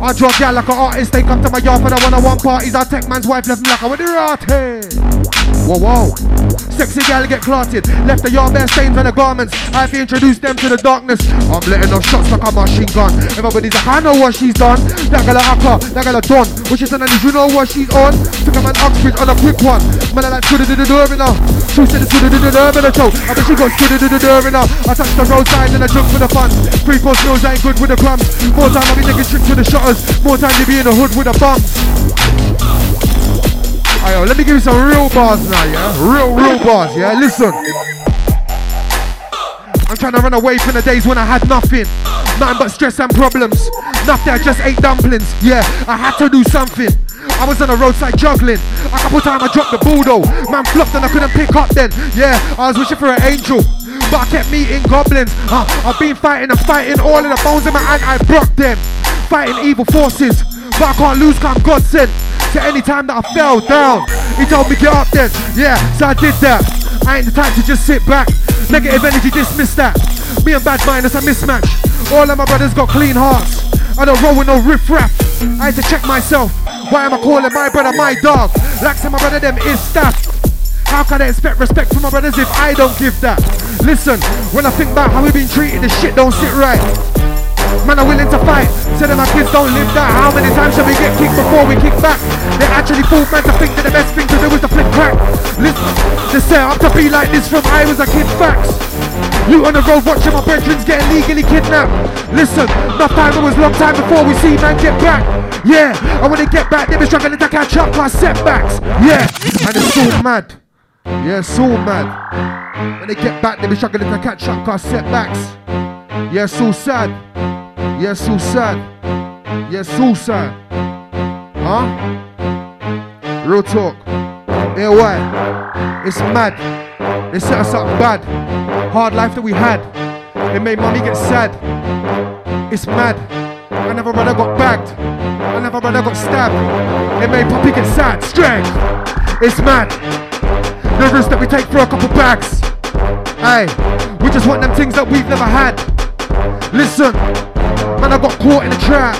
I draw gal like an artist. They come to my yard for the one-on-one parties. I take man's wife, left me like I with the rotted. Whoa, whoa. Sexy gal get clotted. Left the yard bare stains on the garments. I have to introduce them to the darkness. I'm letting off shots like a machine gun. Everybody's like, I know what she's done. That girl a hacker, that girl a don. Which is an you know what she's on? Took a man Oxbridge on a quick one. Man, I like to the door now. She said it's to in the toe. I bet she got to the door now. I touch the roadside and I jump for the fun. Three course meals ain't good with the crumbs. More time I be taking trips to the shutters. More time you be in the hood with the bums. Ayo, let me give you some real bars now, yeah? Real, real bars, yeah? Listen. I'm trying to run away from the days when I had nothing. Nothing but stress and problems. Nothing, I just ate dumplings. Yeah, I had to do something. I was on the roadside juggling. A couple times I dropped the though. Man flopped and I couldn't pick up then. Yeah, I was wishing for an angel. But I kept meeting goblins. Uh, I've been fighting and fighting. All of the bones in my hand, I broke them. Fighting evil forces. But I can't lose, cause I'm God sent. So anytime that I fell down, he told me get up then. Yeah, so I did that. I ain't the type to just sit back. Negative energy, dismiss that. Me and bad mind, it's a mismatch. All of my brothers got clean hearts. I don't roll with no riff-raff. I had to check myself. Why am I calling my brother my dog? Like some my brother them is staff. How can I expect respect from my brothers if I don't give that? Listen, when I think about how we been treated, the shit don't sit right. Man are willing to fight, so that my kids don't live that. How many times shall we get kicked before we kick back? They actually fool man to think that the best thing to do is to flip crack. Listen, they set up to be like this from I was a kid facts. You on the road watching my veterans getting legally kidnapped. Listen, enough time it was long time before we see man get back. Yeah, and when they get back, they be struggling to catch up cause setbacks. Yeah, and it's so mad. Yeah, so mad. When they get back, they be struggling to catch up cause setbacks. Yeah, so sad. Yeah, so sad. Yeah, so sad. Huh? Real talk. Yeah, why? It's mad. They set us up bad. Hard life that we had. It made mommy get sad. It's mad. Another brother got bagged. Another brother got stabbed. It made Poppy get sad. Strength. It's mad. The risk that we take for a couple bags. Hey, we just want them things that we've never had. Listen, man, I got caught in a trap.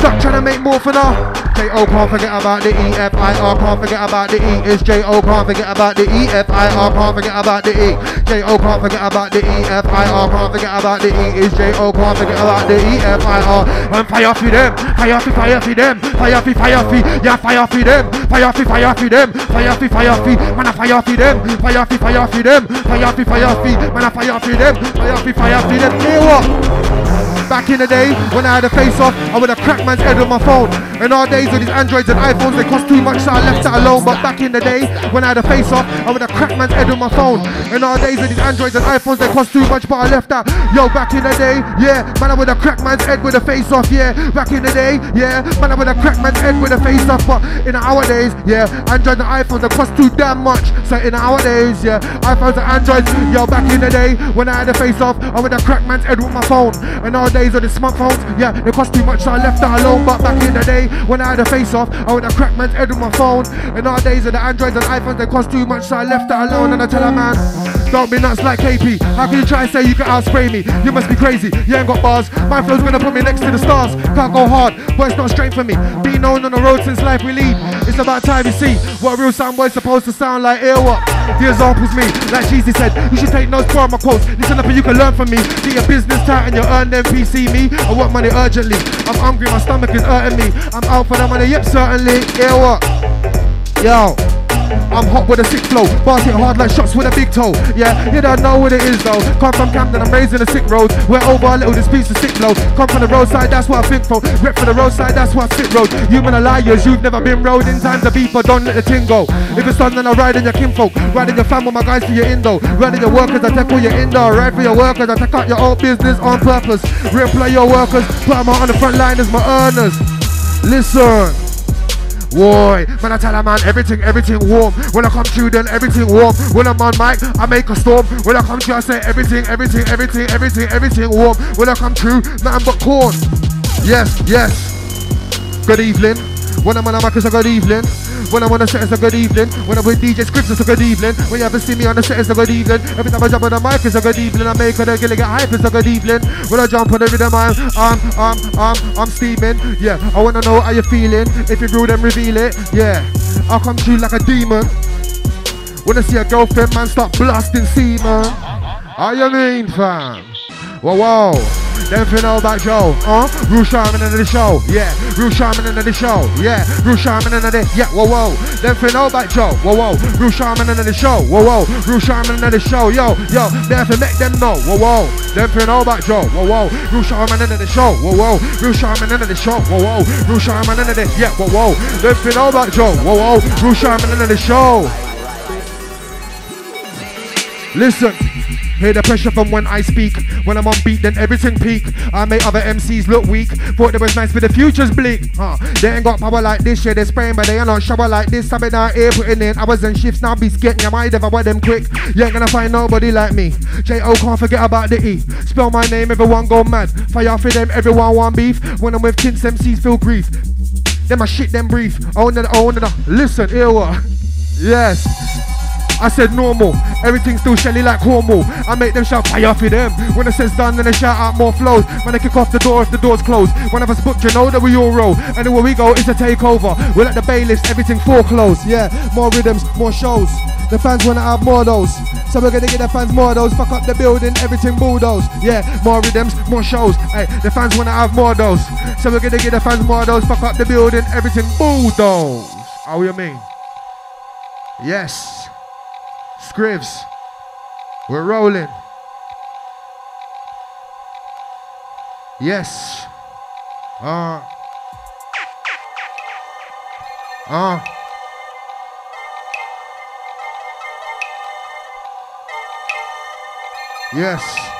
Stuck trying to make more for now. J-O can't forget about the E-F-I-R can't forget about the E It's J-O can't forget about the E-F-I-R can't forget about the E J-O can't forget about the E-F-I-R can't forget about the E It's J-O can't forget about the E-F-I-R And fire for them, fire for fire for them Fire for fire for, yeah fire for them Fire for fire for them, fire for fire for Man I fire for them, fire for fire for them Fire for fire for, man I fire for them Fire for fire for them, hear what? Back in the day, when I had a face off, I would have cracked man's head with my phone. In our days with these Androids and iPhones, they cost too much, so I left that alone. But back in the day, when I had a face off, I would have cracked man's head with my phone. In our days with these Androids and iPhones, they cost too much, but I left that. Yo, back in the day, yeah, man, I would have cracked man's head with a face off, yeah. Back in the day, yeah, man, I would have cracked man's head with a face off. But in our days, yeah, Androids and iPhones, they cost too damn much. So in our days, yeah, iPhones and Androids, yo, back in the day, when I had a face off, I would have cracked man's head with my phone. In our days of the smartphones, yeah, they cost too much, so I left that alone. But back in the day, when I had a face off, I would have cracked man's head with my phone. In our days of the Androids and iPhones, they cost too much, so I left that alone. And I tell a man, don't be nuts like KP. How can you try and say you can outspray me? You must be crazy. You ain't got bars. My flow's gonna put me next to the stars. Can't go hard, but it's not straight for me. Being known on the road since life we lead. It's about time you see what real sound boy's supposed to sound like. Ear what? The example's me. Like Cheesy said, you should take notes from my quotes. Listen up and you can learn from me. Be a business tight and you earn them PC me. I want money urgently. I'm hungry, my stomach is hurting me. I'm out for the money, yep, certainly. Ear what? Yo. I'm hot with a sick flow, bars hit hard like shots with a big toe. Yeah, you don't know what it is though. Come from Camden, I'm raising in a sick road. We're over a little, this piece of sick blow. Come from the roadside, that's what I think for. Rep for the roadside, that's what I sit road. You men are liars, you've never been road in times of beef, but don't let the ting go. If it's done, then I ride in your kinfolk. Ride in your fam with my guys for your indo. Ride in your workers, I take all your indo. Ride for your workers, I take out your own business on purpose. Replay your workers, put them on the front line as my earners. Listen. Boy, man, I tell a man everything, everything warm. When I come through, then everything warm. When I'm on mic, I make a storm. When I come through, I say everything, everything, everything, everything, everything warm. When I come through, nothing but corn. Yes, yes. Good evening. When I'm on a mic, it's a good evening. When I'm on the set, it's a good evening. When I'm with DJ Scrivs, it's a good evening. When you ever see me on the set, it's a good evening. Every time I jump on the mic, it's a good evening. I make it, I get hype, it's a good evening. When I jump on the rhythm, I'm, I'm, I'm, I'm, I'm steaming. Yeah, I wanna know how you feeling. If you rude, then reveal it. Yeah, I'll come through like a demon. When I see a girlfriend, man, start blasting semen. How you mean, fam? Whoa, whoa. Then if you know about Joe, huh? Real Sharman into the show, yeah. Real Sharman into the show, yeah. Real Sharman into the, yeah, whoa, whoa. Then if you know about Joe, whoa, whoa. Real Sharman into the show, whoa, whoa. Real Sharman into the show, yo, yo. Then if you make them know, whoa, whoa. Then if you know about Joe, whoa, whoa. Real Sharman into the show, whoa, whoa. Real Sharman into the show, whoa, whoa. Real Sharman into the, yeah, whoa, whoa. Then if you know about Joe, whoa, whoa. Real Sharman into the show. Listen, hear the pressure from when I speak. When I'm on beat, then everything peak. I make other MCs look weak. Thought it was nice, but the future's bleak. Huh. They ain't got power like this, yeah, they spraying, but they ain't not shower like this. I've been out here putting in hours and shifts, now be getting your mind if I wear them quick. You ain't gonna find nobody like me. J.O. can't forget about the E. Spell my name, everyone go mad. Fire for them, everyone want beef. When I'm with Tintz, MCs feel grief. Then my shit, them brief. Oh, no, oh, no, no. Listen, here what? Yes. I said normal, everything's still shelly like Cornwall. I make them shout fire for them. When it says done, then they shout out more flows. When they kick off the door if the door's closed. One of us booked, you know that we all roll. Anywhere we go, it's a takeover. We're like the bailiffs, everything foreclosed. Yeah, more rhythms, more shows. The fans wanna have more of those. So we're gonna get the fans more of those. Fuck up the building, everything bulldoze. Yeah, more rhythms, more shows. Hey, the fans wanna have more of those. So we're gonna get the fans more of those. Fuck up the building, everything bulldoze. How you mean? Yes. Scrivs. We're rolling. Yes. Uh. Uh. Yes.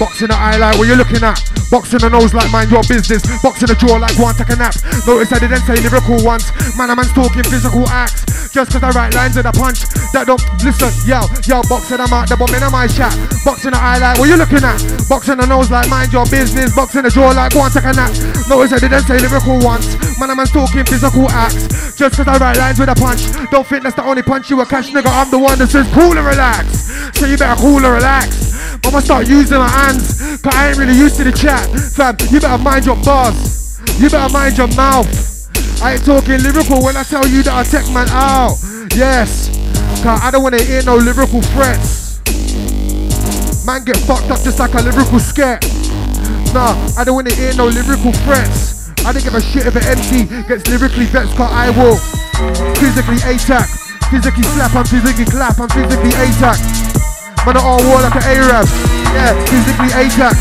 Boxing the eye like what you looking at. Boxing the nose like mind your business. Boxing the jaw like one take a nap. Notice I didn't say lyrical once. Man, a man's talking physical acts. Just cause I write lines with a punch. That don't listen, yo, yo, boxing I'm out the bomb in my chat. Boxing the eye like what you looking at. Boxing the nose like mind your business. Boxing the jaw like one take a nap. Notice I didn't say lyrical once. Man, a man's talking physical acts. Just cause I write lines with a punch. Don't think that's the only punch you a cash nigga. I'm the one that says cool and relax. So you better cool and relax. I'ma start using my hands, cause I ain't really used to the chat. Fam, you better mind your bars. You better mind your mouth. I ain't talking lyrical when I tell you that I take man out. Yes, cause I don't wanna hear no lyrical threats. Man get fucked up just like a lyrical scat. Nah, I don't wanna hear no lyrical threats. I don't give a shit if an MC gets lyrically vexed, cause I will physically attack, physically slap, and physically clap, and physically attack. Man, I all war like an Arab. Yeah, physically attack.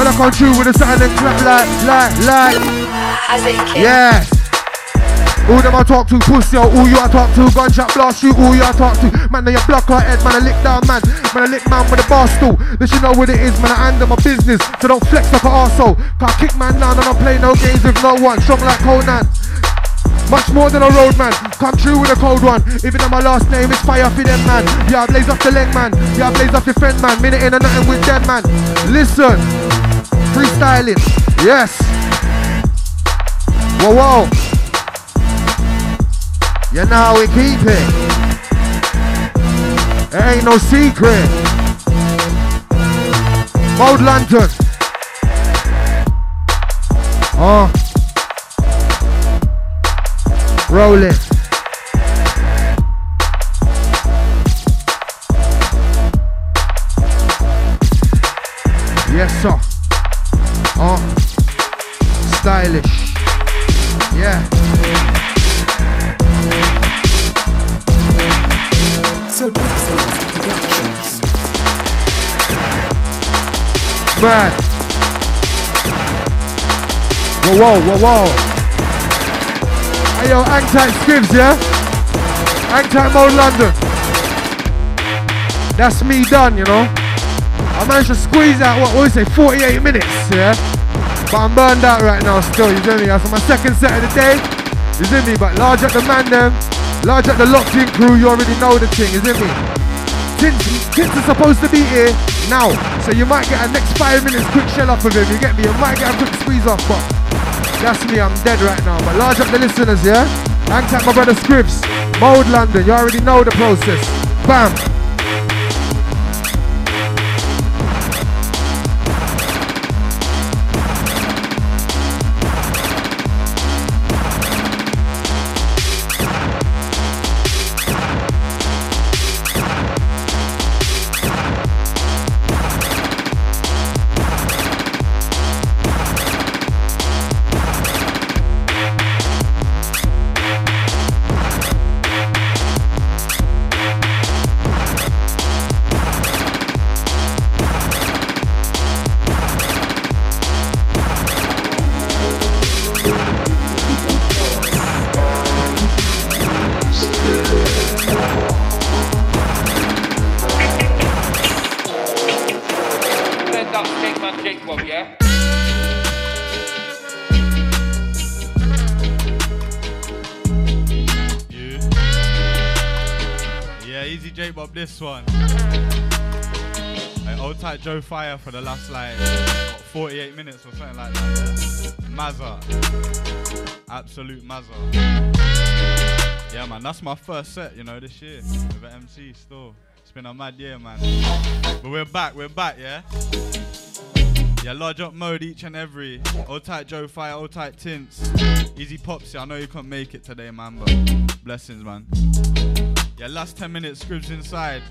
Man, I come through with a and clap like, like, like. Yeah. All them I talk to, pussy, all you I talk to, gunshot blast you, all you I talk to. Man, they a block her head, man, I lick down, man. Man, I lick man with a bar stool. They should know what it is, man, I handle my business. So don't flex like an arsehole. Can't kick man down, and I play no games with no one. Strong like Conan. Much more than a roadman. Come true with a cold one. Even though my last name is fire for them, man. Yeah, I blaze off the leg, man. Yeah, I blaze off your friend, man. Minute in and nothing with them, man. Listen. Freestyling. Yes. Whoa, whoa. You know we keep it. There ain't no secret. Mode London. Oh. Uh. Rolling. Yes, sir. Oh, stylish. Yeah. So Productions. Man. Whoa, whoa, whoa, whoa. Hey, yo, hang tight yeah? Tight mode London. That's me done, you know? I managed to squeeze out, what, what we say, 48 minutes, yeah? But I'm burned out right now still, you feel me? That's my second set of the day, you feel me? But large at the man them, large at the locked in crew, you already know the thing, you feel me? Tintz is supposed to be here now, so you might get a next five minutes quick shell off of him, you get me? You might get a quick squeeze off, but that's me, I'm dead right now. But large up the listeners, yeah? Hang tight, my brother Scrivs, Mode London, you already know the process. Bam! Fire for the last like what, 48 minutes or something like that. Mazza. Absolute Mazza. Yeah man, that's my first set, you know, this year. With an MC still. It's been a mad year, man. But we're back, we're back, yeah? Yeah, large up mode each and every. Old tight Joe Fire, old tight Tintz. Easy Popsy, I know you can't make it today, man, but blessings, man. Yeah, last 10 minutes, Scrivs inside.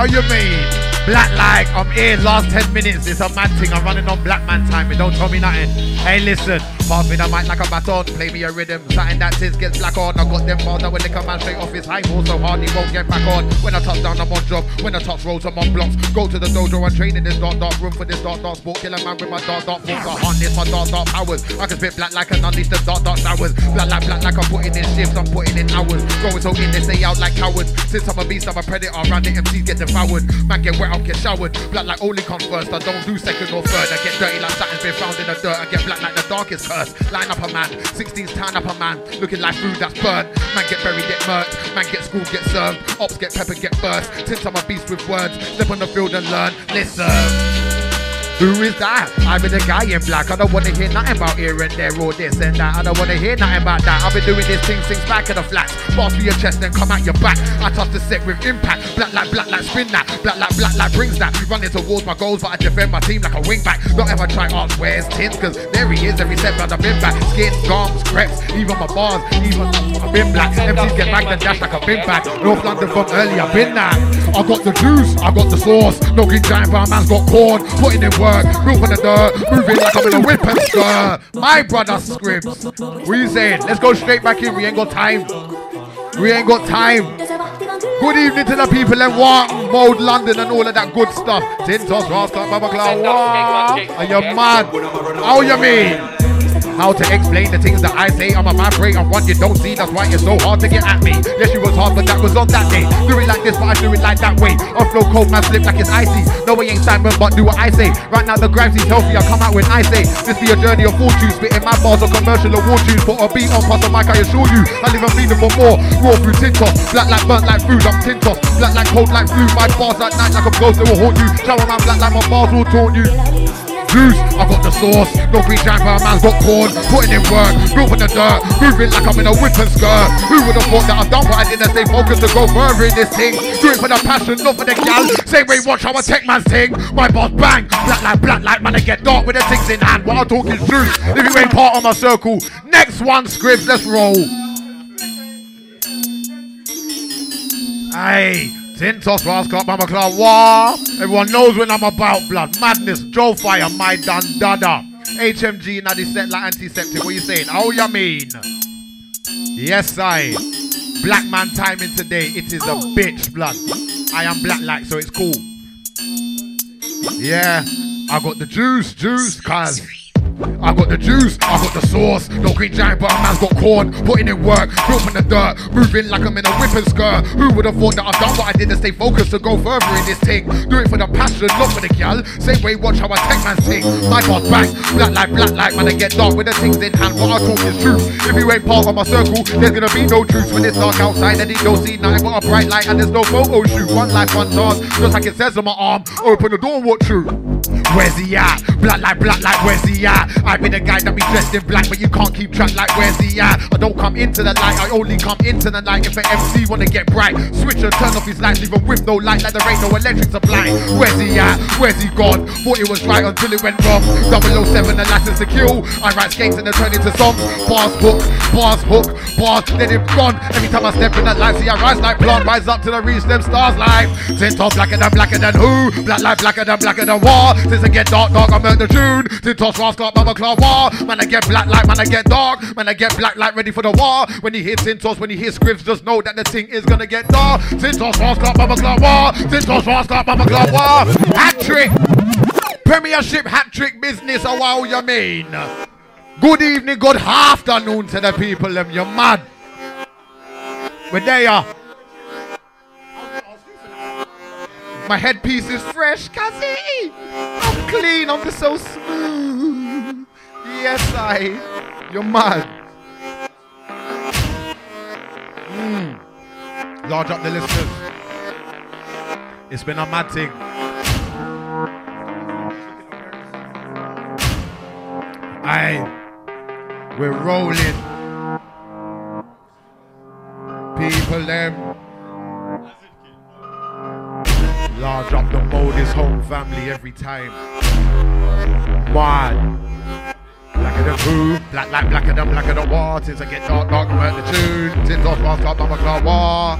How you mean? Black like, I'm here last 10 minutes. It's a mad thing. I'm running on black man time. It don't tell me nothing. Hey, listen. Pass me the mic like a baton. Play me a rhythm. Something that says gets black on. I got them bars that will lick a man straight off his high ball so hard he won't get back on. When I touch down, I'm on job. When I touch roads, I'm on blocks. Go to the dojo and train in this dark, dark room for this dark, dark sport. Kill a man with my dark, dark force. I harness my dark, dark powers. I can spit black like an unleash the dark, dark showers. Black like, black like I'm putting in shifts. I'm putting in hours. Going so in, they stay out like cowards. Since I'm a beast, I'm a predator. Around the MCs get devoured. Man get wet, I'll get showered. Black like only come first. I don't do second or third. I get dirty like something's been found in the dirt. I get black like the darkest. Line up a man. 16's time up a man. Looking like food that's burnt. Man get buried, get murked. Man get schooled, get served. Ops get peppered, get burst. Since I'm a beast with words. Step on the field and learn. Listen. Who is that? I'm the guy in black. I don't wanna hear nothing about here and there or this and that. I don't wanna hear nothing about that. I've been doing this thing since back in the flats. Pass me your chest and come out your back. I touch the set with impact. Black like black like spin that. Black like black like brings that. Running towards my goals, but I defend my team like a wing back. Don't ever try ask where's Tintz, cause there he is every step that I've been back. Skin, garms, crepes, even my bars, even I've been black. MCs get back and dash like a bin back. North London from early, I've been that. I got the juice, I got the sauce. No green giant bar man's got corn. Putting in work, move on the dirt, moving like I'm in a whip and skirt. My brother Scrivs. What you saying? Let's go straight back in. We ain't got time. We ain't got time. Good evening to the people in Wharton, Mode London, and all of that good stuff. Tintos, Rascal, Baba Cloud, Are you mad? How you mean? How to explain the things that I say? I'm a vibrate on one you don't see. That's why it's so hard to get at me. Yes, you was hard, but that was on that day. Do it like this, but I do it like that way. I flow cold, man, slip like it's icy. No, we ain't Simon, but do what I say. Right now, the Grimesy's healthy. I come out when I say this be a journey of fortune. Spitting my bars of commercial award tunes. Put a beat on past the mic, I assure you. I live and feed for more. Raw through Tintos. Black like burnt like food, I'm Tintos. Black like cold like flu. My bars at night like a ghost, they will haunt you. Shower man, black like my bars will taunt you. Juice, I got the sauce. No green giant bar man's got corn. Putting in work, moving the dirt, moving like I'm in a and skirt. Who would have thought that I've done what I didn't stay focused to go further in this thing? Do it for the passion, not for the gal. Same way, watch how I take man's thing. My boss bang, black like black like man, I get dark with the things in hand. What I'm talking truth. If you ain't part of my circle, next one, Scrivs, let's roll. Hey. Tintos, Rascal, Mama Cloud, Wah. Everyone knows when I'm about blood. Madness, Joe Fire, my Dan Dada. HMG, set like antiseptic. What you saying? Oh, you mean? Yes, I. Black man timing today. It is a oh. bitch blood. I am black like, so it's cool. Yeah, I got the juice, juice, cause I got the juice, I got the sauce. No green giant, but a man's got corn. Putting in work, in the dirt, moving like I'm in a whip and skirt. Who would have thought that I've done what I did to stay focused to go further in this thing? Do it for the passion, not for the gal. Same way, watch how I take man sing. My boss bang, black like black like man, I get dark with the things in hand. What I talk is truth. If you ain't part of my circle, there's gonna be no truth when it's dark outside and you don't see nothing but a bright light and there's no photo shoot. One life, one chance, just like it says on my arm. Open the door, what true? Where's he at? Black like black like where's he at? I be the guy that be dressed in black, but you can't keep track like where's he at? I don't come into the light, I only come into the night if an MC wanna get bright. Switch and turn off his lights, even with no light, like there ain't no electric supply. Where's he at? Where's he gone? Thought it was right until it went wrong. 007, the license to kill. I write skates and they turn into songs. Bars hook, bars hook, bars, then it gone. Every time I step in that light, see I rise like plant, rise up till I reach them stars like. Tint off blacker than blacker than who? Black like blacker than blacker than war. Since I get dark, dark, I'm the tune. Tint toss, rascal, mama claw war. Man, I get black like, man, I get dark. Man, I get black like, ready for the war. When you hear Tintos, when he hear Scrivs, just know that the thing is gonna get dark. Tintos, rascal, mama claw war. Tintos, rascal, mama claw war. Hat trick. Premiership hat trick business, oh, wow, you mean? Good evening, good afternoon to the people, them, you mad. There My headpiece is fresh, Cassie. I'm clean, I'm just so smooth. Yes, I. You're mad. Mm. Large up the listeners. It's been a mad thing. Aye. We're rolling. People, them. Large up the mode is home family every time. Man. Like blacker than who? Black like blacker than blacker than war. Since I get dark, dark, I'm at the tune. Since I was up, I'm a war.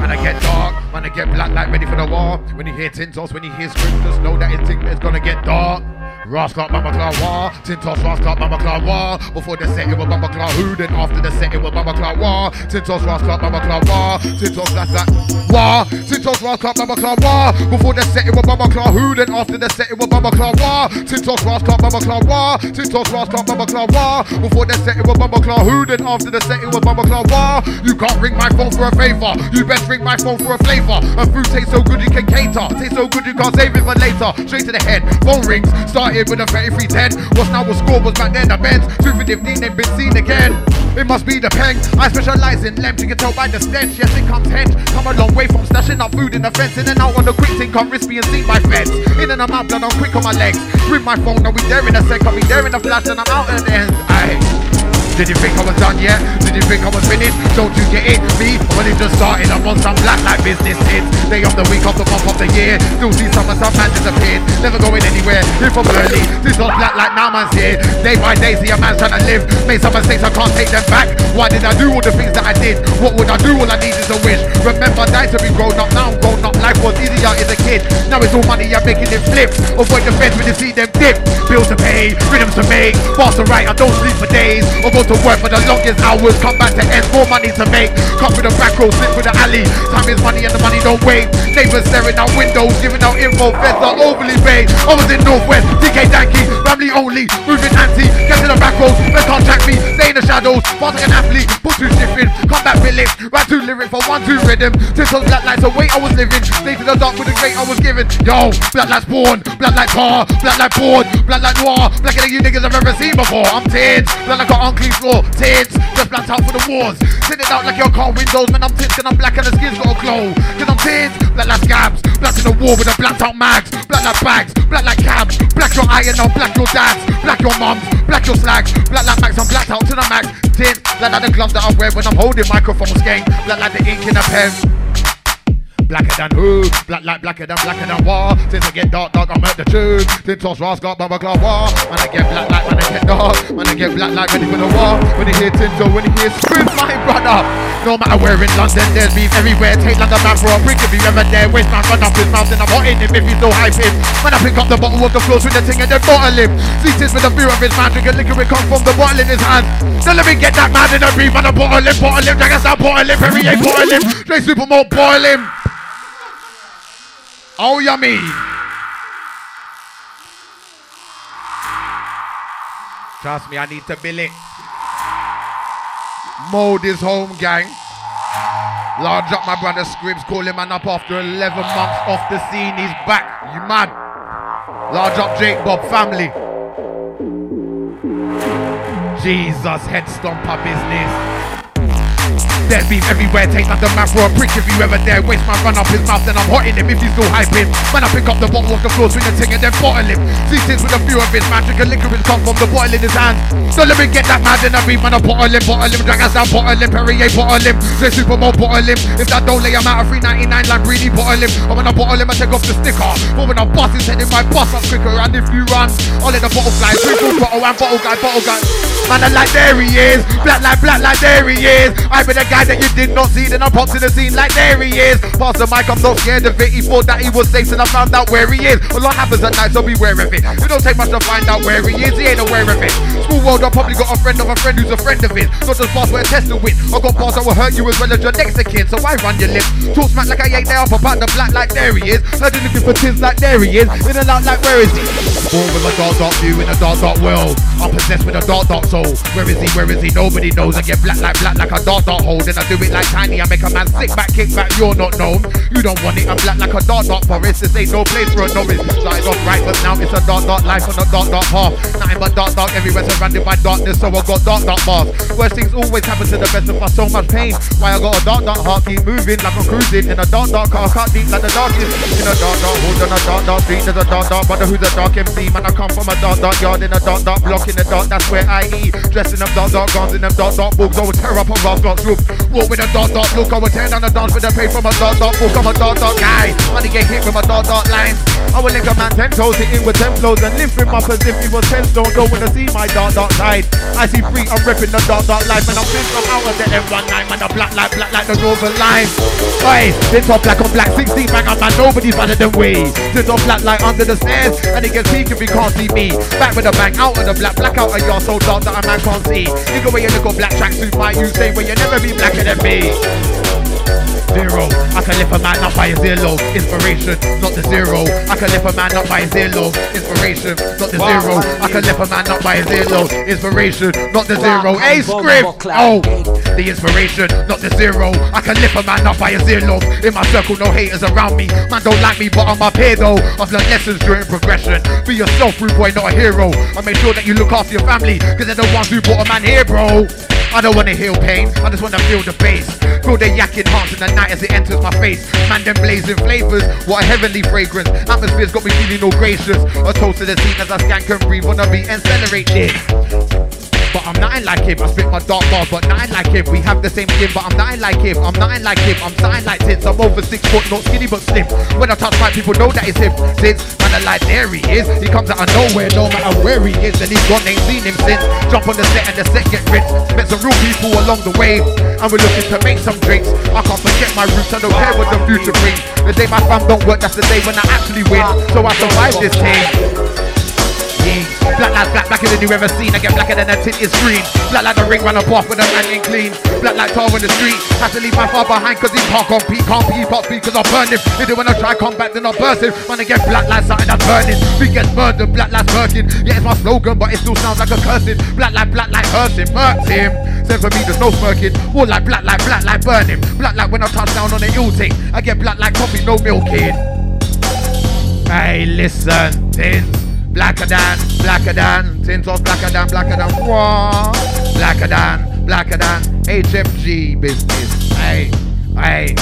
When I get dark, when I get black, like ready for the war. When you hear tintos, when you hear just know that it's gonna get dark. Clark, Mama Claw War. Tintos, Clark, Mama Claw War. Before the set, it was Mama Claw Who. Then after the set, it was Mama Claw War. Tintos, Clark, Mama Claw War. Tintos, that's that. War. Tintos, Clark, Mama Claw War. Before the set, it was Mama Claw Who. Then after the set, it was Mama Claw War. Tintos, Clark, Mama Claw War. Tintos, Clark, Mama Claw War. Before the set, it was Mama Claw Who. Then after the set, it was Mama Claw War. You can't ring my phone for a favor. You best ring my phone for a flavor. A food tastes so good you can cater. Tastes so good you can't save it for later. Straight to the head. Phone rings. Started with a 3310. What's now a score was back then the Benz. 215 they've been seen again. It must be the peng. I specialize in lamp. You can tell by the stench. Yes, it comes hench. Come a long way from stashing up food in the fence. In and out on the quick thing. Can't risk being seen by feds. In and I'm out, blood on quick on my legs. Ring my phone. Now we there in a sec. I'll be there in a flash and I'm out the end. Aye. Did you think I was done yet? Did you think I was finished? Don't you get it? Me, I'm only just started. I'm on some black like business hits. Day of the week, of the month of the year. Still see of some man disappeared. Never going anywhere. Here from early. This on black like now man's here. Day by day, see a man trying to live. Made some mistakes, I can't take them back. Why did I do all the things that I did? What would I do? All I need is a wish. Remember, I to be grown up. Now I'm grown up. Life was easier as a kid. Now it's all money, I'm making it flip. Avoid the feds when you see them dip. Bills to pay, rhythms to make. Bars to write, I don't sleep for days. To work for the longest hours. Come back to end, more money to make. Cut through the back road, slip through the alley. Time is money and the money don't wait. Neighbors staring out windows, giving out info. Feds are overly vague. I was in Northwest, DK Danky, family only. Moving anti, get to the back road. Feds can't track me, stay in the shadows. Fast like an athlete, put two shifting. Come back with lips, right two lyric for one two rhythm. Since those black lights way I was living. Stay to the dark with the great I was given. Yo, black lights born, black light car, black light board, black light noir, blacker than you niggas I've ever seen before. I'm Tintz, black like an floor, Tintz, just blacked out for the wars. Send it out like your car windows, man. I'm Tintz and I'm black and the skin's got a glow. Cause I'm Tintz, black like scabs, black in the war with the blacked out mags, black like bags, black like cabs, black your iron now, black your dads, black your mums, black your slags, black like max, I'm blacked out to the max. Tintz, black like the gloves that I wear when I'm holding microphones, gang, black like the ink in a pen. Blacker than who? Black like blacker than blacker than war. Since I get dark, dark, I'm at the tune. Since toss Ross got Baba Claw war. When I get black like when I get dark. When I get black like ready for the war. When you hear Tinto, when you hear scream, my brother. No matter where in London, there's beef everywhere. Take London man for a brick if you ever there. Waste man run up his mouth, then I'm hot in him if he's so hyping. When I pick up the bottle of the floor, with the thing and then bottle him. This with the fear of his man, drinking liquor, it come from the bottle in his hand. So let me get that man in a beef and a bottle him, bottle him, drag us out, bottle him, Perrier, bottle him. Straight Supermode, boil him. Oh, yummy. Trust me, I need to bill it. Mode is home, gang. Large up my brother Scrivs, call him man up after 11 months off the scene. He's back. You mad? Large up Jake Bob family. Jesus, head stomper business. There's beef everywhere, take like the man for a prick if you ever dare. Waste my run up his mouth, then I'm hotting him if he's still hyping. Man, I pick up the bottle off the floor, swing the ting and then bottle him. See things with a few of his man, drink a liquor, come from the bottle in his hand. So let me get that man in a beef, man, I bottle him, bottle him, drag us down, bottle him, Perrier, bottle him, say Supermode, bottle him. If that don't lay him out of 399, like really bottle him. And when I bottle him, I take off the sticker. But when I bust his head in my bust up quicker, and if you run, I'll let the bottle fly. Triple bottle and bottle guy, bottle guy. Man, I like there he is, black like black like there he is. I be the guy that you did not see, then I popped to the scene like there he is. Pass the mic, I'm not scared of it. He thought that he was safe, and I found out where he is. A lot happens at night, so beware of it. It don't take much to find out where he is, he ain't aware of it. Small world, I probably got a friend of a friend who's a friend of his. Not just pass where test win. I got bars that will hurt you as well as your next kin, so why run your lips. Talk smack like I ain't there up about the black like there he is. Heard you looking for Tintz like there he is. In and out like where is he? Born with a dark, dark view in a dark, dark world. I'm possessed with a dark, dark soul. Where is he? Where is he? Nobody knows. I get black like black like a dark, dark hole. Then I do it like tiny. I make a man sick back, kick back. You're not known. You don't want it. I'm black like a dark, dark forest. This ain't no place for a novice. Started off right, but now it's a dark, dark life on a dark, dark path. Nothing but dark, dark everywhere surrounded by darkness. So I got dark, dark bars. Worst things always happen to the best of us. So much pain. Why I got a dark, dark heart. Keep moving like I'm cruising in a dark, dark car. Cut deep like the darkest. In a dark, dark hood on a dark, dark street. There's a dark, dark brother who's a dark MC. Man, I come from a dark, dark yard in a dark, dark block in the dark. That's where I eat. Dressed in them dark, dark guns in them dark, dark books. Always tear up on Ross got look. Walk with a dark, dark look. I will turn on the dance with a pay from a dark, dark book. I'm a dark, dark guy. Money get hit with my dark, dark lines. I will link a man ten toes, hitting with ten flows and lift him up as if he was ten stone. Don't wanna see my dark, dark side. I see free, I'm ripping the dark, dark life, and I'm since I'm out of the M19, man. The black light, black like the northern line. Oi, this all black on black, 16 bang on man, nobody's better than we. This all black like under the stairs, and it gets peak if you can't see me. Back with a bang, out of the black, black out of your so dark that a man can't see. Nigga, where you look on black tracksuit, might you say, where you never be blacker than me. Zero. I can lift a man up by a zero. Inspiration, not the zero. I can lift a man up by a zero. Inspiration, not the zero. I can lift a man up by a zero. Inspiration, not the zero. A script. Oh, the inspiration, not the zero. I can lift a man up by a zero. In my circle, no haters around me. Man don't like me, but I'm up here though. I've learned lessons during progression. Be yourself, rude boy, not a hero. I make sure that you look after your family, cause they're the ones who brought a man here, bro. I don't wanna heal pain, I just wanna feel the bass. Feel the yakking hearts in the night as it enters my face. Man, them blazing flavors, what a heavenly fragrance. Atmosphere's got me feeling all gracious. A toast to the scene as I scan can breathe wanna celebrate this. But I'm nothing like him. I spit my dark bars, but nothing like him. We have the same skin, but I'm nothing like him. I'm nothing like him. I'm something like Tits. I'm over six foot, not skinny but slim. When I touch my people know that it's him. Tits, man, I like there he is. He comes out of nowhere, no matter where he is. And he's gone, ain't seen him since. Jump on the set and the set get rinsed. Met some real people along the way, and we're looking to make some drinks. I can't forget my roots. I don't care what the future brings. The day my fam don't work, that's the day when I actually win. So I survive this thing. Yeah. Black like black, blacker than you ever seen. I get blacker than a tinted screen. Black like the ring run up off with a man ain't clean. Black like tar in the street. Have to leave my far behind cause he can't compete. Can't be can't cause I burn him. They wanna try come back then I'll burst him. Wanna get black like something that's burning. We get murdered, black like working. Yeah, it's my slogan, but it still sounds like a cursing. Black like black like hurting, hurts him. Said for me there's no smirking. More like black like black like burning. Black like when I touch down on the ill thing. I get black like coffee, no milking. Hey, listen, Tintz. Blacker than, blacker than, Tintz of blacker than, blacker than, what? Blacker than, blacker than, HMG business. Hey, hey,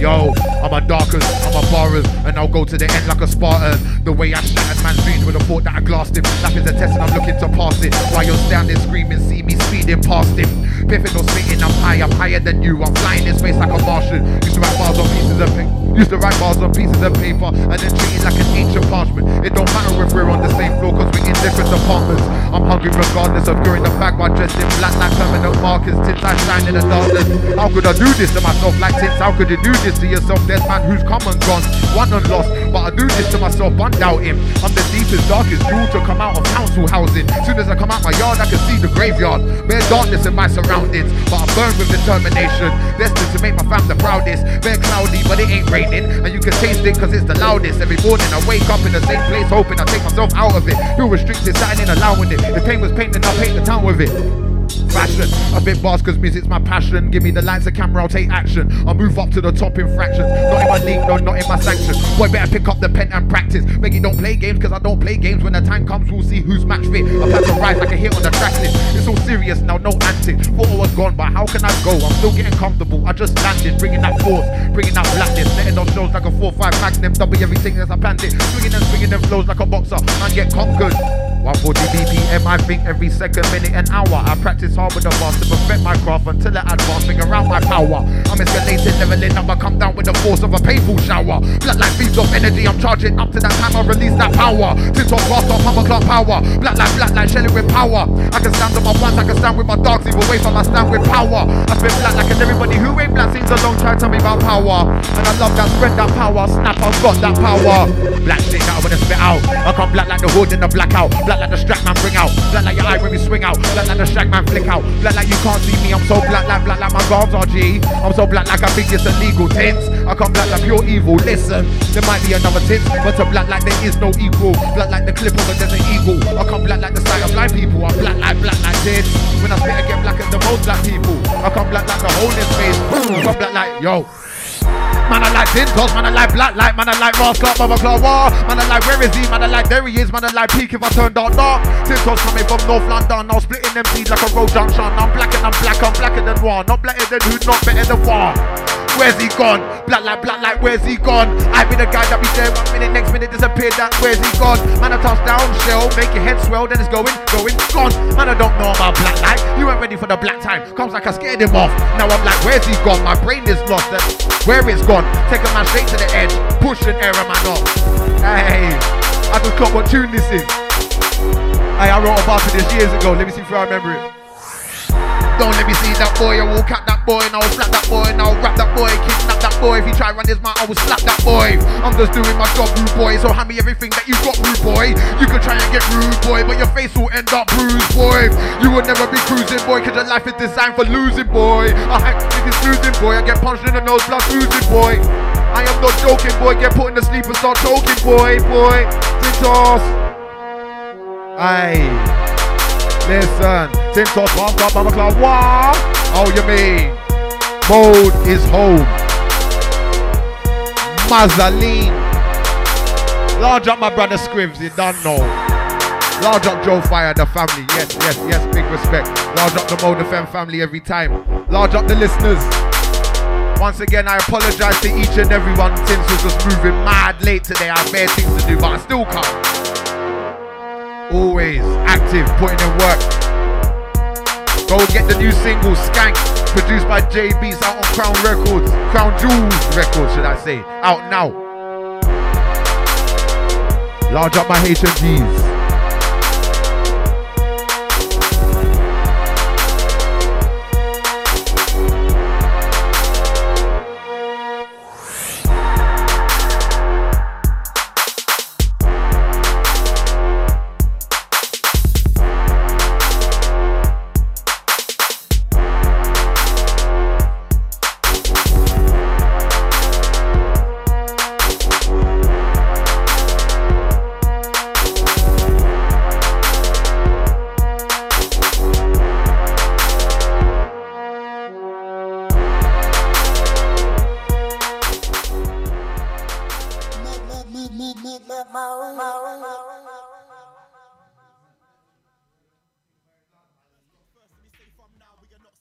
yo, I'm a darkers, I'm a borrowers, and I'll go to the end like a Spartan. The way I shattered man's dreams with a thought that I glassed him. Life is a test and I'm looking to pass it. While you're standing screaming, see me speeding past him. Piffing or spitting, I'm high, I'm higher than you. I'm flying in space like a Martian. Used to write bars on pieces of paper. Used to write bars on pieces of paper and then treat it like an ancient parchment. It don't matter if we're on the same floor cause we're in different departments. I'm hungry regardless of you're in the bag while dressed in black like permanent markers. Tintz I shine in the darkness. How could I do this to myself like Tintz? How could you do this to yourself? There's man who's come and gone, won and lost. But I do this to myself, undoubt him. I'm the deepest, darkest jewel to come out of council housing. Soon as I come out my yard, I can see the graveyard. Bare darkness in my surroundings, but I'm burned with determination. Destined to make my fam the proudest. Bare cloudy, but it ain't raining. And you can taste it cause it's the loudest. Every morning I wake up in the same place, hoping I take myself out of it. Feel restricted, starting in allowing it. The pain was painting, I'll paint the town with it. Fashion, a bit bars cause music's my passion. Give me the lights, the camera, I'll take action. I'll move up to the top in fractions. Not in my league, no, not in my sanction. Boy, better pick up the pen and practice. Make it don't play games cause I don't play games. When the time comes, we'll see who's match fit. I plan to rise like a hit on the track list. It's all serious now, no antics. Thought I was gone, but how can I go? I'm still getting comfortable. I just landed, bringing that force, bringing that blackness. Letting those shows like a 4-5 magnum. Double everything as I planned it. Swinging and swinging them flows like a boxer. Man, get conquered. 140 BPM, I think every second, minute, and hour. I practice hard with the bars to perfect my craft until I advance, figure out my power. I'm escalating, leveling up, I come down with the force of a painful shower. Black light beams energy, I'm charging up to that time I release that power. Tip top, blast off, clock power. Black light, black light, shelling with power. I can stand on my ones, I can stand with my dogs, either way from I stand with power. I spit black like and everybody who ain't black seems a long time, tell me about power. And I love that, spread that power, snap, I've got that power. Black shit that I wanna spit out. I come black like the hood in the blackout. Black like the strap man bring out. Black like your eye when we swing out. Black like the shag man flick out. Black like you can't see me. I'm so black like black like my garbs are G. I'm so black like I think it's illegal Tintz. I come black like pure evil. Listen, there might be another tint, but to black like there is no equal. Black like the clip of a desert eagle. I come black like the sight of blind people. I'm black like black like Tintz. When I spit, I get blacker than most black people. I come black like the whole in space. I come black like yo. Man, I like Dintos, man, I like Black Light, man, I like Baba Clark War. Man, I like where is he, man, I like there he is, man, I like Peak if I turn dark dark. Dintos coming from North London, now splitting them seeds like a road junction. I'm black and I'm black, I'm blacker than one. Not blacker than who, not better than one. Where's he gone? Black light, black light, where's he gone? I've been the guy that be there one minute, next minute disappeared. That where's he gone? Man, I down, shell, make your head swell, then it's going, going, gone. Man, I don't know about black light. You ain't ready for the black time. Comes like I scared him off. Now I'm like, where's he gone? My brain is lost. Where it's gone? Take a man straight to the edge, push and error man off. Hey, I just clock what tune this is. Hey, I wrote about this years ago. Let me see if I remember it. Don't let me see that boy, I will cut that boy, and I'll slap that boy, and I'll rap that boy, kidnap boy. If he try run his mouth, I will slap that boy. I'm just doing my job, rude boy. So hand me everything that you got, rude boy. You can try and get rude boy, but your face will end up bruised, boy. You will never be cruising, boy, cause your life is designed for losing, boy. I hack niggas losing, boy. I get punched in the nose, plus losing, boy. I am not joking, boy. Get put in the sleep and start choking, boy, boy. Tintos. Aye. Listen, Tintos, top, mama club, what? Oh, you mean? Mode is home. Mazzaline. Large up my brother Scrivs, you don't know. Large up Joe Fire, the family. Yes, yes, yes, big respect. Large up the Mode FM family every time. Large up the listeners. Once again, I apologize to each and every one since was just moving mad late today. I have bare things to do, but I still come. Always active, putting in work. Go get the new single, Skank, produced by JB's out on Crown Records. Crown Jewels Records, should I say. Out now. Large up my H&Gs.